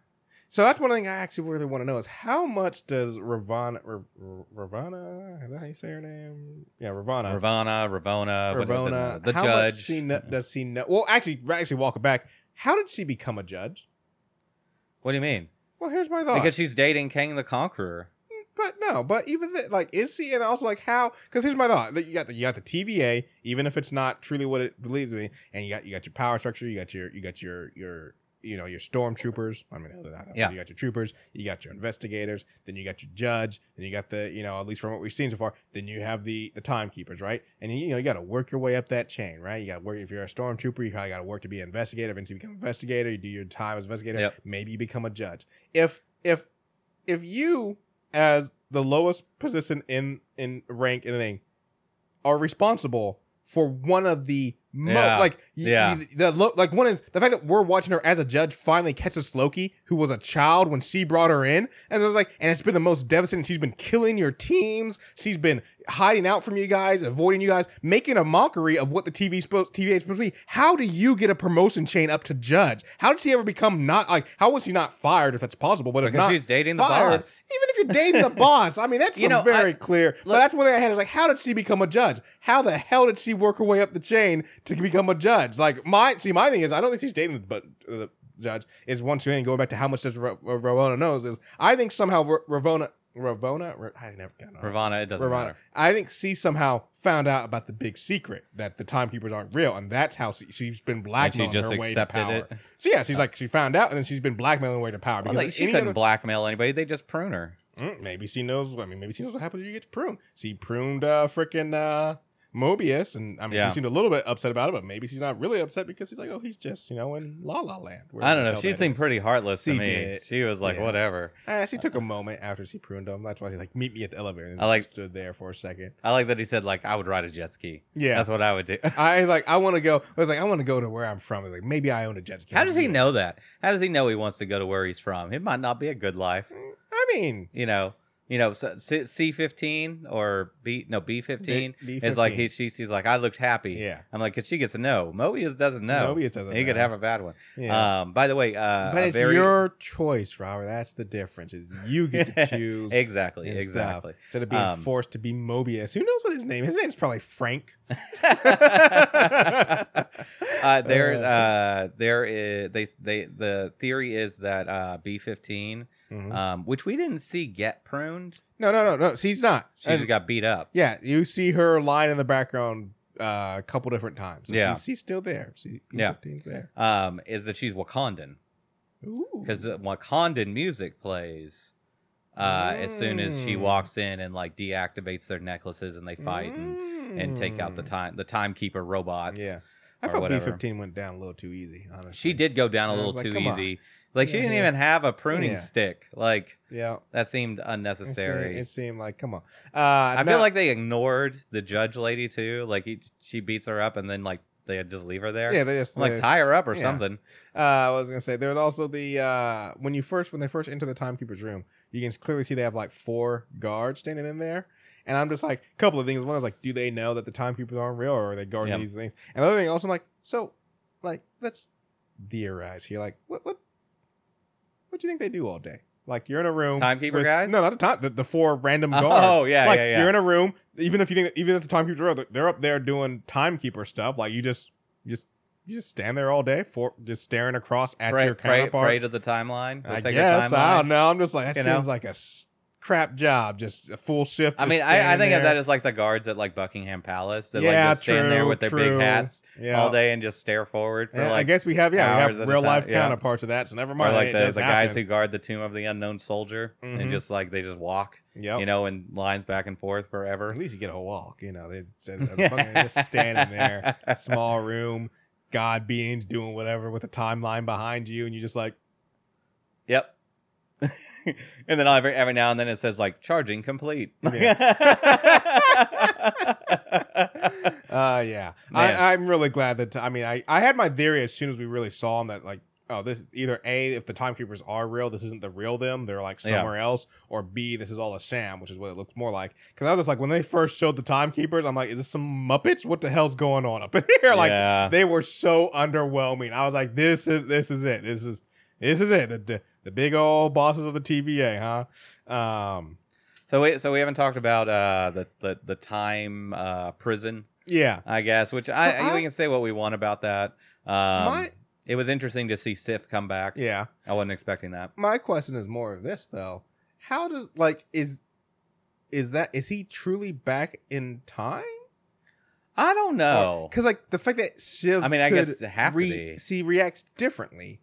So that's one thing I actually really want to know is how much does Ravana, R- R- Ravana, is that how you say her name? Yeah, Ravana. ravana ravona Ravona. the, the how judge Much she kn- does she know? Well, actually, actually, walk it back. How did she become a judge? what do you mean Well, here's my thought. because she's dating Kang the Conqueror. But no, but even the, like, is he? And also, like, how? Because here's my thought: that you got the you got the TVA, even if it's not truly what it believes me, and you got you got your power structure, you got your you got your your you know your stormtroopers. I mean, other than that, Yeah. you got your troopers, you got your investigators, then you got your judge, then you got the you know at least from what we've seen so far, then you have the the timekeepers, right? And you know you got to work your way up that chain, right? You got to work if you're a stormtrooper, you probably got to work to be an investigator. Eventually, you become an investigator. You do your time as investigator. Yep. Maybe you become a judge. If if if you as the lowest position in in rank in the thing are responsible for one of the most Yeah. like Yeah. y- the lo- like one is the fact that we're watching her as a judge finally catches Loki, who was a child when she brought her in, and it was like, and it's been the most devastating. She's been killing your teams. She's been hiding out from you guys, avoiding you guys, making a mockery of what the TV supposed TV is supposed to be. How do you get a promotion chain up to judge? How did she ever become not like? How was she not fired if that's possible? But if Because not she's dating the boss. even if you're dating the boss, I mean that's You know, very I- clear. but that's one thing I had is like, how did she become a judge? How the hell did she work her way up the chain to become a judge? Like my see, my thing is I don't think she's dating the but the judge is once again going back to how much does Ra- Ravona knows is I think somehow Ra- Ravona Ravona Ra- I never got Ravana, it doesn't Ravonna. matter. I think she somehow found out about the big secret that the timekeepers aren't real, and that's how she, she's been blackmailing just her way to accepted power. it? So yeah, she's like she found out, and then she's been blackmailing her way to power. Well, like, she couldn't other- blackmail anybody. They just prune her. Mm, maybe she knows. I mean, maybe she knows what happens when you get pruned. She pruned uh, freaking uh, Mobius, and I mean, Yeah. she seemed a little bit upset about it, but maybe she's not really upset because she's like, oh, he's just you know in La La Land. I don't know. She seemed is. pretty heartless to She me. did. She was like, Yeah. whatever. Uh, she took a moment after she pruned him. That's why he like meet me at the elevator. And I like- stood there for a second. I like that he said like I would ride a jet ski. Yeah. that's what I would do. I was like, I want to go. I was like, I want to go to where I'm from. Like, maybe I own a jet ski. How does he know that? How does he know he wants to go to where he's from? It might not be a good life. I mean, You know, you know, C fifteen or B no B fifteen is like B15. he she's, like I looked happy. Yeah. I'm like, cause she gets a no. Mobius doesn't know. Mobius doesn't He could have a bad one. Yeah. Um. By the way, uh, but it's very- your choice, Robert. That's the difference. Is you get to choose exactly, and stuff, exactly. instead of being Um, forced to be Mobius. Who knows what his name? His name's probably Frank. uh, there, uh, there is they they the theory is that uh, B 15 Mhm. um, which we didn't see get pruned. No, no, no, no. She's not. She And- just got beat up. yeah, you see her lying in the background uh, a couple different times. So Yeah. she's, she's still there. She, Yeah. P15's there. Um, is that she's Wakandan Ooh. because Wakandan music plays uh, as soon as she Mm. walks in and like deactivates their necklaces and they fight and, and take out the Mm. time the timekeeper robots. Yeah. I thought whatever. B15 went down a little too easy, honestly. She did go down a little like, too easy, on. Like she didn't even have a pruning Yeah. stick. Like Yeah. that seemed It unnecessary. seemed, it seemed like, come on. Uh, I feel like they ignored the judge lady too. Like he, she beats her up and then like they just leave her there. yeah, they just like they tie her up or yeah. something. Uh, I was gonna say there was also the uh, when you first when they first enter the timekeeper's room, you can clearly see they have like four guards standing in there, and I'm just like a couple of things. One is like, do they know that the timekeepers aren't real, or are they guarding these things? And the other thing also, I'm like, so, like, let's theorize here. Like, what what what do you think they do all day? Like you're in a room, Timekeeper with- guys? No, not the time. The, the four random guys. Oh, yeah, like, yeah, yeah. You're in a room. Even if you think, even if the timekeepers are, they're up there doing timekeeper stuff. Like you just, you just, you just stand there all day for just staring across at Pray, your pray, counterpart. pray to the timeline. The I guess timeline. I don't know. I'm just like that You know? seems like a crap job. Just a full shift. I mean, I, I think of that as like the guards at like Buckingham Palace that Yeah, like just stand there true, with their true. big hats Yeah. all day and just stare forward for Yeah, like I guess we have yeah we have real life counterparts of that. So never or mind. like it the, the guys happen. who guard the tomb of the unknown soldier Mhm. and just like they just walk, Yep. you know, in lines back and forth forever. At least you get a walk, you know. They said just standing there, small room, god beings doing whatever with a timeline behind you, and you just like, Yep. and then every every now and then it says like charging complete. uh, yeah. Man. I, I'm really glad that. I mean, I I had my theory as soon as we really saw them that like. Oh, this is either A, if the timekeepers are real, this isn't the real them. They're like Yeah. somewhere else. Or B, this is all a sham, which is what it looks more like. Because I was just like, when they first showed the timekeepers, I'm like, is this some Muppets? What the hell's going on up in here? Like, Yeah. they were so underwhelming. I was like, this is this is it. This is this is it. The, the, the big old bosses of the TVA, huh? Um, so we so we haven't talked about uh the the, the time uh prison, yeah. I guess, which I, I- we can say what we want about that. Um My- it was interesting to see Sif come back. Yeah. I wasn't expecting that. my question is more of this though how does like is is that is he truly back in time I don't know. because like the fact that Sif I mean, I guess it have to be. she reacts differently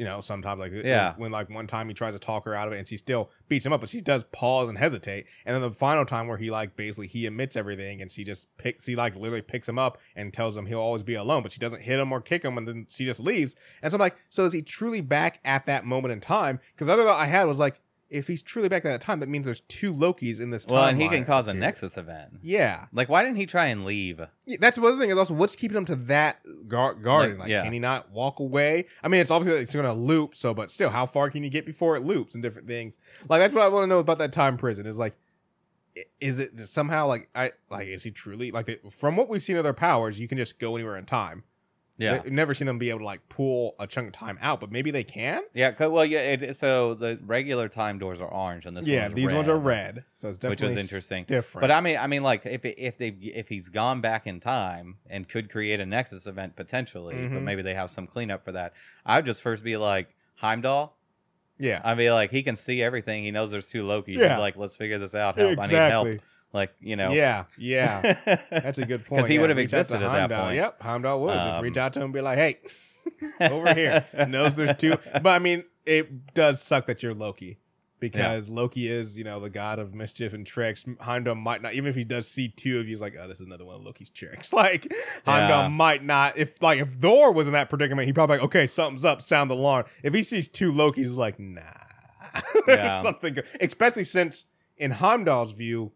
you know sometimes like Yeah. when, like one time he tries to talk her out of it and she still beats him up but she does pause and hesitate. And then the final time where he like basically he admits everything and she just picks he like literally picks him up and tells him he'll always be alone but she doesn't hit him or kick him and then she just leaves. And so i'm like so is he truly back at that moment in time? Because other thought i had was like if he's truly back at that time, that means there's two Lokis in this. Well, and he can cause a here. Nexus event. Yeah. Like, why didn't he try and leave? Yeah, that's one thing is also what's keeping him to that gar- garden. Like, Like, yeah. can he not walk away? I mean, it's obviously it's going to loop. So, but still, how far can you get before it loops and different things? Like that's what I want to know about that time prison. Is like, is it somehow like I like is he truly like from what we've seen of their powers? You can just go anywhere in time. Yeah. We've never seen them be able to like pull a chunk of time out, but maybe they can. Yeah, 'cause- well, yeah. It, so the regular time doors are orange, and this yeah, one's these ones are red, so it's which definitely is interesting. Different, But I mean, I mean, like if it- if they if he's gone back in time and could create a Nexus event potentially, but Mhm. maybe they have some cleanup for that. I would just first be like Heimdall. yeah, I'd be like, he can see everything. He knows there's two Lokis. Yeah. Like, let's figure this out. Help! I need help. Like you know. Yeah, yeah. That's a good point. Because he yeah, would have reach out to existed at that point. Yep, Heimdall would just Um, reach out to him and be like, "Hey, over here." Knows there's two, but I mean, it does suck that you're Loki because Loki is, you know, the god of mischief and tricks. Heimdall might not, even if he does see two of you, he's like, "Oh, this is another one of Loki's tricks." Like Heimdall Yeah. might not. If like if Thor was in that predicament, he'd probably like, "Okay, something's up. Sound the alarm." If he sees two Lokis, like, "Nah, there's Yeah. something." Good. Especially since in Heimdall's view,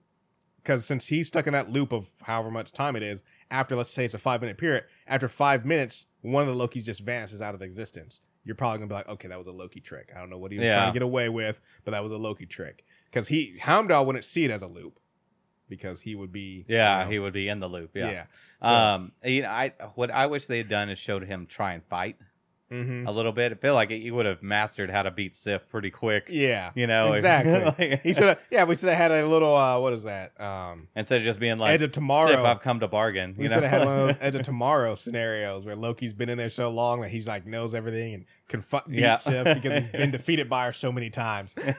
because since he's stuck in that loop of however much time it is, after let's say it's a five minute period, after five minutes, one of the Lokis just vanishes out of existence. You're probably gonna be like, okay, that was a Loki trick. I don't know what he was Yeah. trying to get away with, but that was a Loki trick. Because he Heimdall wouldn't see it as a loop, because he would be Yeah, you know, he would be in the loop. Yeah. yeah. So, Um, you know, I what I wish they had done is showed him try and fight mhm. a little bit. I feel like he would have mastered how to beat Sif pretty quick. yeah, You know, exactly. like- he should have. Yeah, we should have had a little. uh What is that? Um, instead of just being like Edge of Tomorrow. Sif, I've come to bargain. We You should know, have had one of those Edge of Tomorrow scenarios where Loki's been in there so long that he's like knows everything and can beat Yeah. Sif because he's been defeated by her so many times. yeah,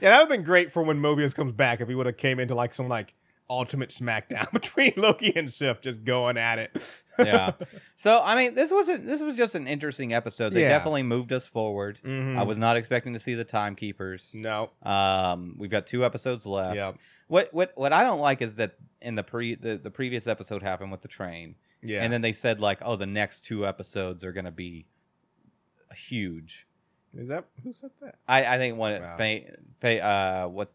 that would have been great for when Mobius comes back if he would have came into like some like ultimate smackdown between Loki and Sif just going at it. Yeah. So I mean, this wasn't. This was just an interesting episode. They Yeah. definitely moved us forward. Mhm. I was not expecting to see the timekeepers. no. Um, we've got two episodes left. Yeah. What what what I don't like is that in the pre the, the previous episode happened with the train, Yeah. and then they said like, oh, the next two episodes are gonna be huge. is that who said that? I I think one Wow. fa- fa- uh what's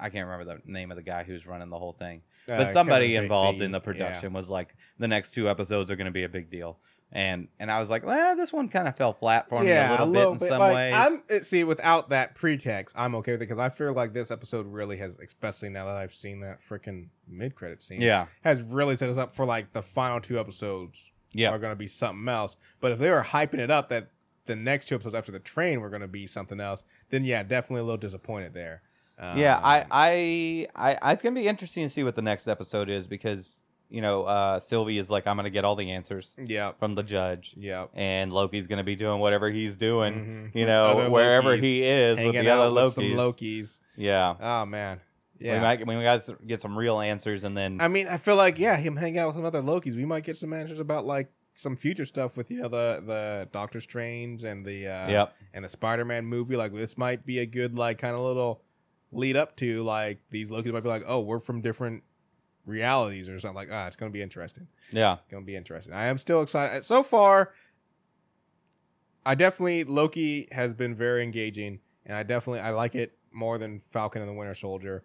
I can't remember the name of the guy who's running the whole thing, Uh, but somebody Kevin involved in the Yeah. production was like, the next two episodes are going to be a big deal, and and I was like, well, this one kind of fell flat for me a little, bit in some like, ways. I'm see without that pretext, I'm okay with it because I feel like this episode really has, especially now that I've seen that freaking mid credit scene, yeah, has really set us up for like the final two episodes yeah, are going to be something else. But if they were hyping it up that the next two episodes after the train were going to be something else, then yeah, definitely a little disappointed there. Yeah. I, Um, I I I it's going to be interesting to see what the next episode is because you know uh Sylvie is like, I'm going to get all the answers Yep. from the judge, Yep. and Loki's going to be doing whatever he's doing. Mhm. You know, wherever Lokis he is with the other Lokis. some Lokis. Yeah. Oh man. Yeah. We Yeah. might we to get some real answers and then I mean, I feel like yeah, him hanging out with some other Lokis, we might get some answers about like some future stuff with you know the the Doctor Strange and the uh, Yep. and the Spider Man movie. Like this might be a good like kind of little lead up to like these Lokis might be like, oh, we're from different realities or something like. Ah, it's gonna be interesting. Yeah. Gonna be interesting. I am still excited. So far, I definitely Loki has been very engaging, and I definitely I like it more than Falcon and the Winter Soldier.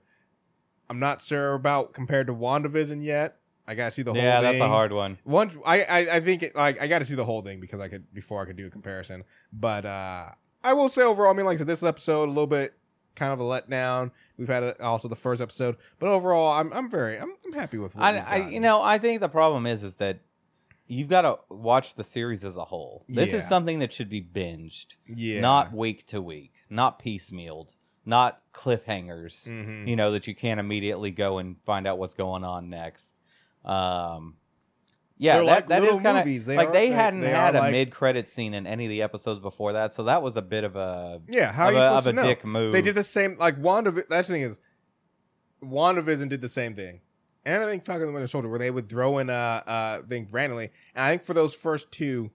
I'm not sure about compared to WandaVision yet. I gotta see the whole. Thing. Yeah, that's a hard one. Once I, I I think it, like I got to see the whole thing because I could before I could do a comparison. But uh I will say overall, I mean, like I said, this episode a little bit kind of a letdown. We've had a, also the first episode, but overall, I'm I'm very I'm, I'm happy with. What I, I you know, I think the problem is is that you've got to watch the series as a whole. This Yeah. is something that should be binged, yeah, not week to week, not piecemealed, not cliffhangers. Mhm. You know that you can't immediately go and find out what's going on next. Um, yeah, They're that, like that is little kind of. They like are- they hadn't they had a like- mid credit scene in any of the episodes before that, so that was a bit of a Yeah, how of are you a, supposed of a to know? dick move. They did the same. Like Wanda. That's the thing is, WandaVision did the same thing, and I think Falcon and the Winter Soldier, where they would throw in a uh, thing randomly. And I think for those first two,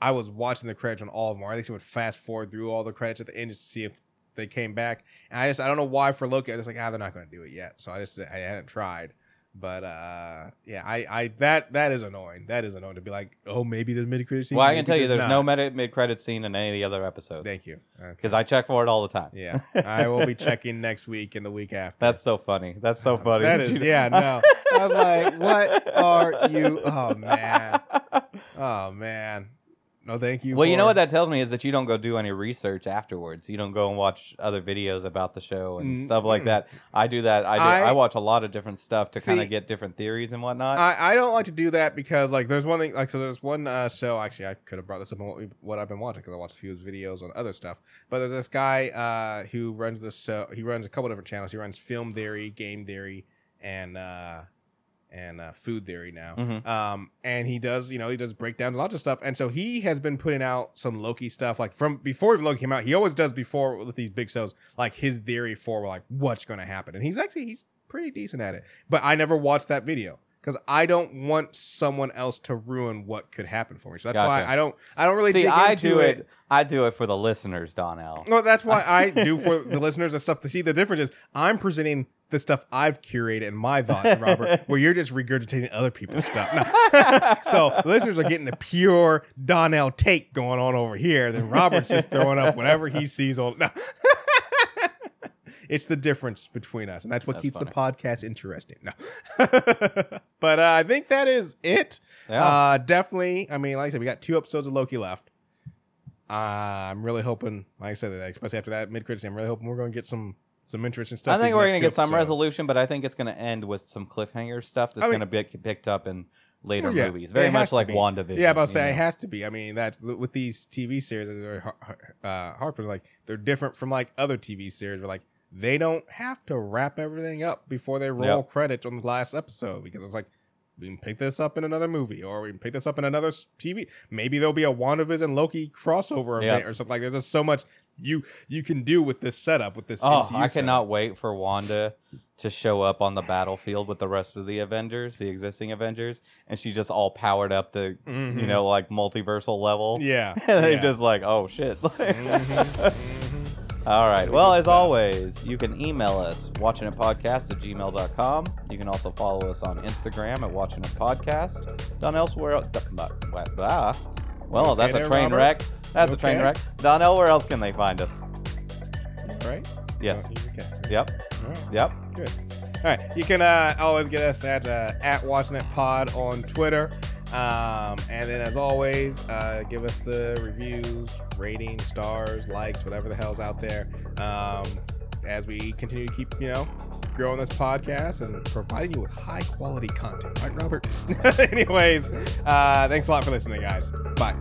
I was watching the credits on all of them. Or at least I would fast forward through all the credits at the end just to see if they came back. And I just I don't know why for Loki. I just like ah they're not going to do it yet. So I just I hadn't tried. But uh, yeah, I, I that that is annoying. That is annoying to be like, oh, maybe there's mid credit scene. Well, I can tell you, there's no mid mid credit scene in any of the other episodes Thank you. Okay. because I check for it all the time. yeah, I will be checking next week and the week after. That's so funny. That's so funny. That is, you- yeah, no. I was like, what are you? Oh man, oh man. No, thank you. Well, you know what that tells me is that you don't go do any research afterwards. You don't go and watch other videos about the show and Mm, stuff like mm. that. I do that. I do, I- I, watch a lot of different stuff to kind See- of get different theories and whatnot. I, I don't like to do that because like there's one thing like so there's one uh, show actually I could have brought this up on what, we, what I've been watching because I watched a few of his videos on other stuff but there's this guy uh, who runs this show he runs a couple different channels he runs film theory game theory and uh, and uh, food theory now Mhm. um, and he does you know he does breakdowns lots of stuff and so he has been putting out some Loki stuff like from before even Loki came out he always does before with these big shows like his theory for like what's going to happen and he's actually he's pretty decent at it but I never watched that video because I don't want someone else to ruin what could happen for me. So that's why I don't. I don't really See, dig I into do it. I do it for the listeners, Donnell. No, that's why I do for the listeners and stuff to see the difference is I'm presenting the stuff I've curated and my thoughts, Robert, where you're just regurgitating other people's stuff. No. so listeners are getting a pure Donnell take going on over here. Then Robert's just throwing up whatever he sees on. No. it's the difference between us, and that's what That's keeps funny. the podcast interesting. No, but uh, I think that is it. Yeah. Uh, definitely. I mean, like I said, we got two episodes of Loki left. Uh, I'm really hoping, like I said, especially after that mid credits, I'm really hoping we're going to get some some interesting stuff. I think we're gonna two get some episodes. resolution, but I think it's gonna end with some cliffhanger stuff that's I mean- gonna be picked up in later Well, yeah, movies. Very much like be. WandaVision. Yeah, about to you say know? it has to be. I mean, that's with these TV series that are har- uh, Harper, like they're different from like other TV series. Where like they don't have to wrap everything up before they roll Yep. credits on the last episode because it's like we can pick this up in another movie or we can pick this up in another TV. Maybe there'll be a WandaVision Loki crossover Yep. event or something like. There's just so much you you can do with this setup with this. Oh, MCU I setup. cannot wait for Wanda to show up on the battlefield with the rest of the Avengers, the existing Avengers, and she just all powered up to you Mhm. know like multiversal level. Yeah, and they're yeah. just like, oh shit. Mhm. All right. Well, as always, you can email us, watching a podcast at gmail.com. You can also follow us on Instagram at watching it podcast. Done elsewhere. Ah, well, Okay that's a train Robert? wreck. That's a train Okay. wreck. Donnell, where else can they find us? right. Yes. Oh, okay. Yep. Right. Yep. Good. All right. You can uh, always get us at uh, at Watching It Pod on Twitter. Um, and then, as always, uh, give us the reviews, ratings, stars, likes, whatever the hell's out there. Um, as we continue to keep, you know, growing this podcast and providing you with high quality content. Right, Robert? Anyways, uh, thanks a lot for listening, guys. Bye.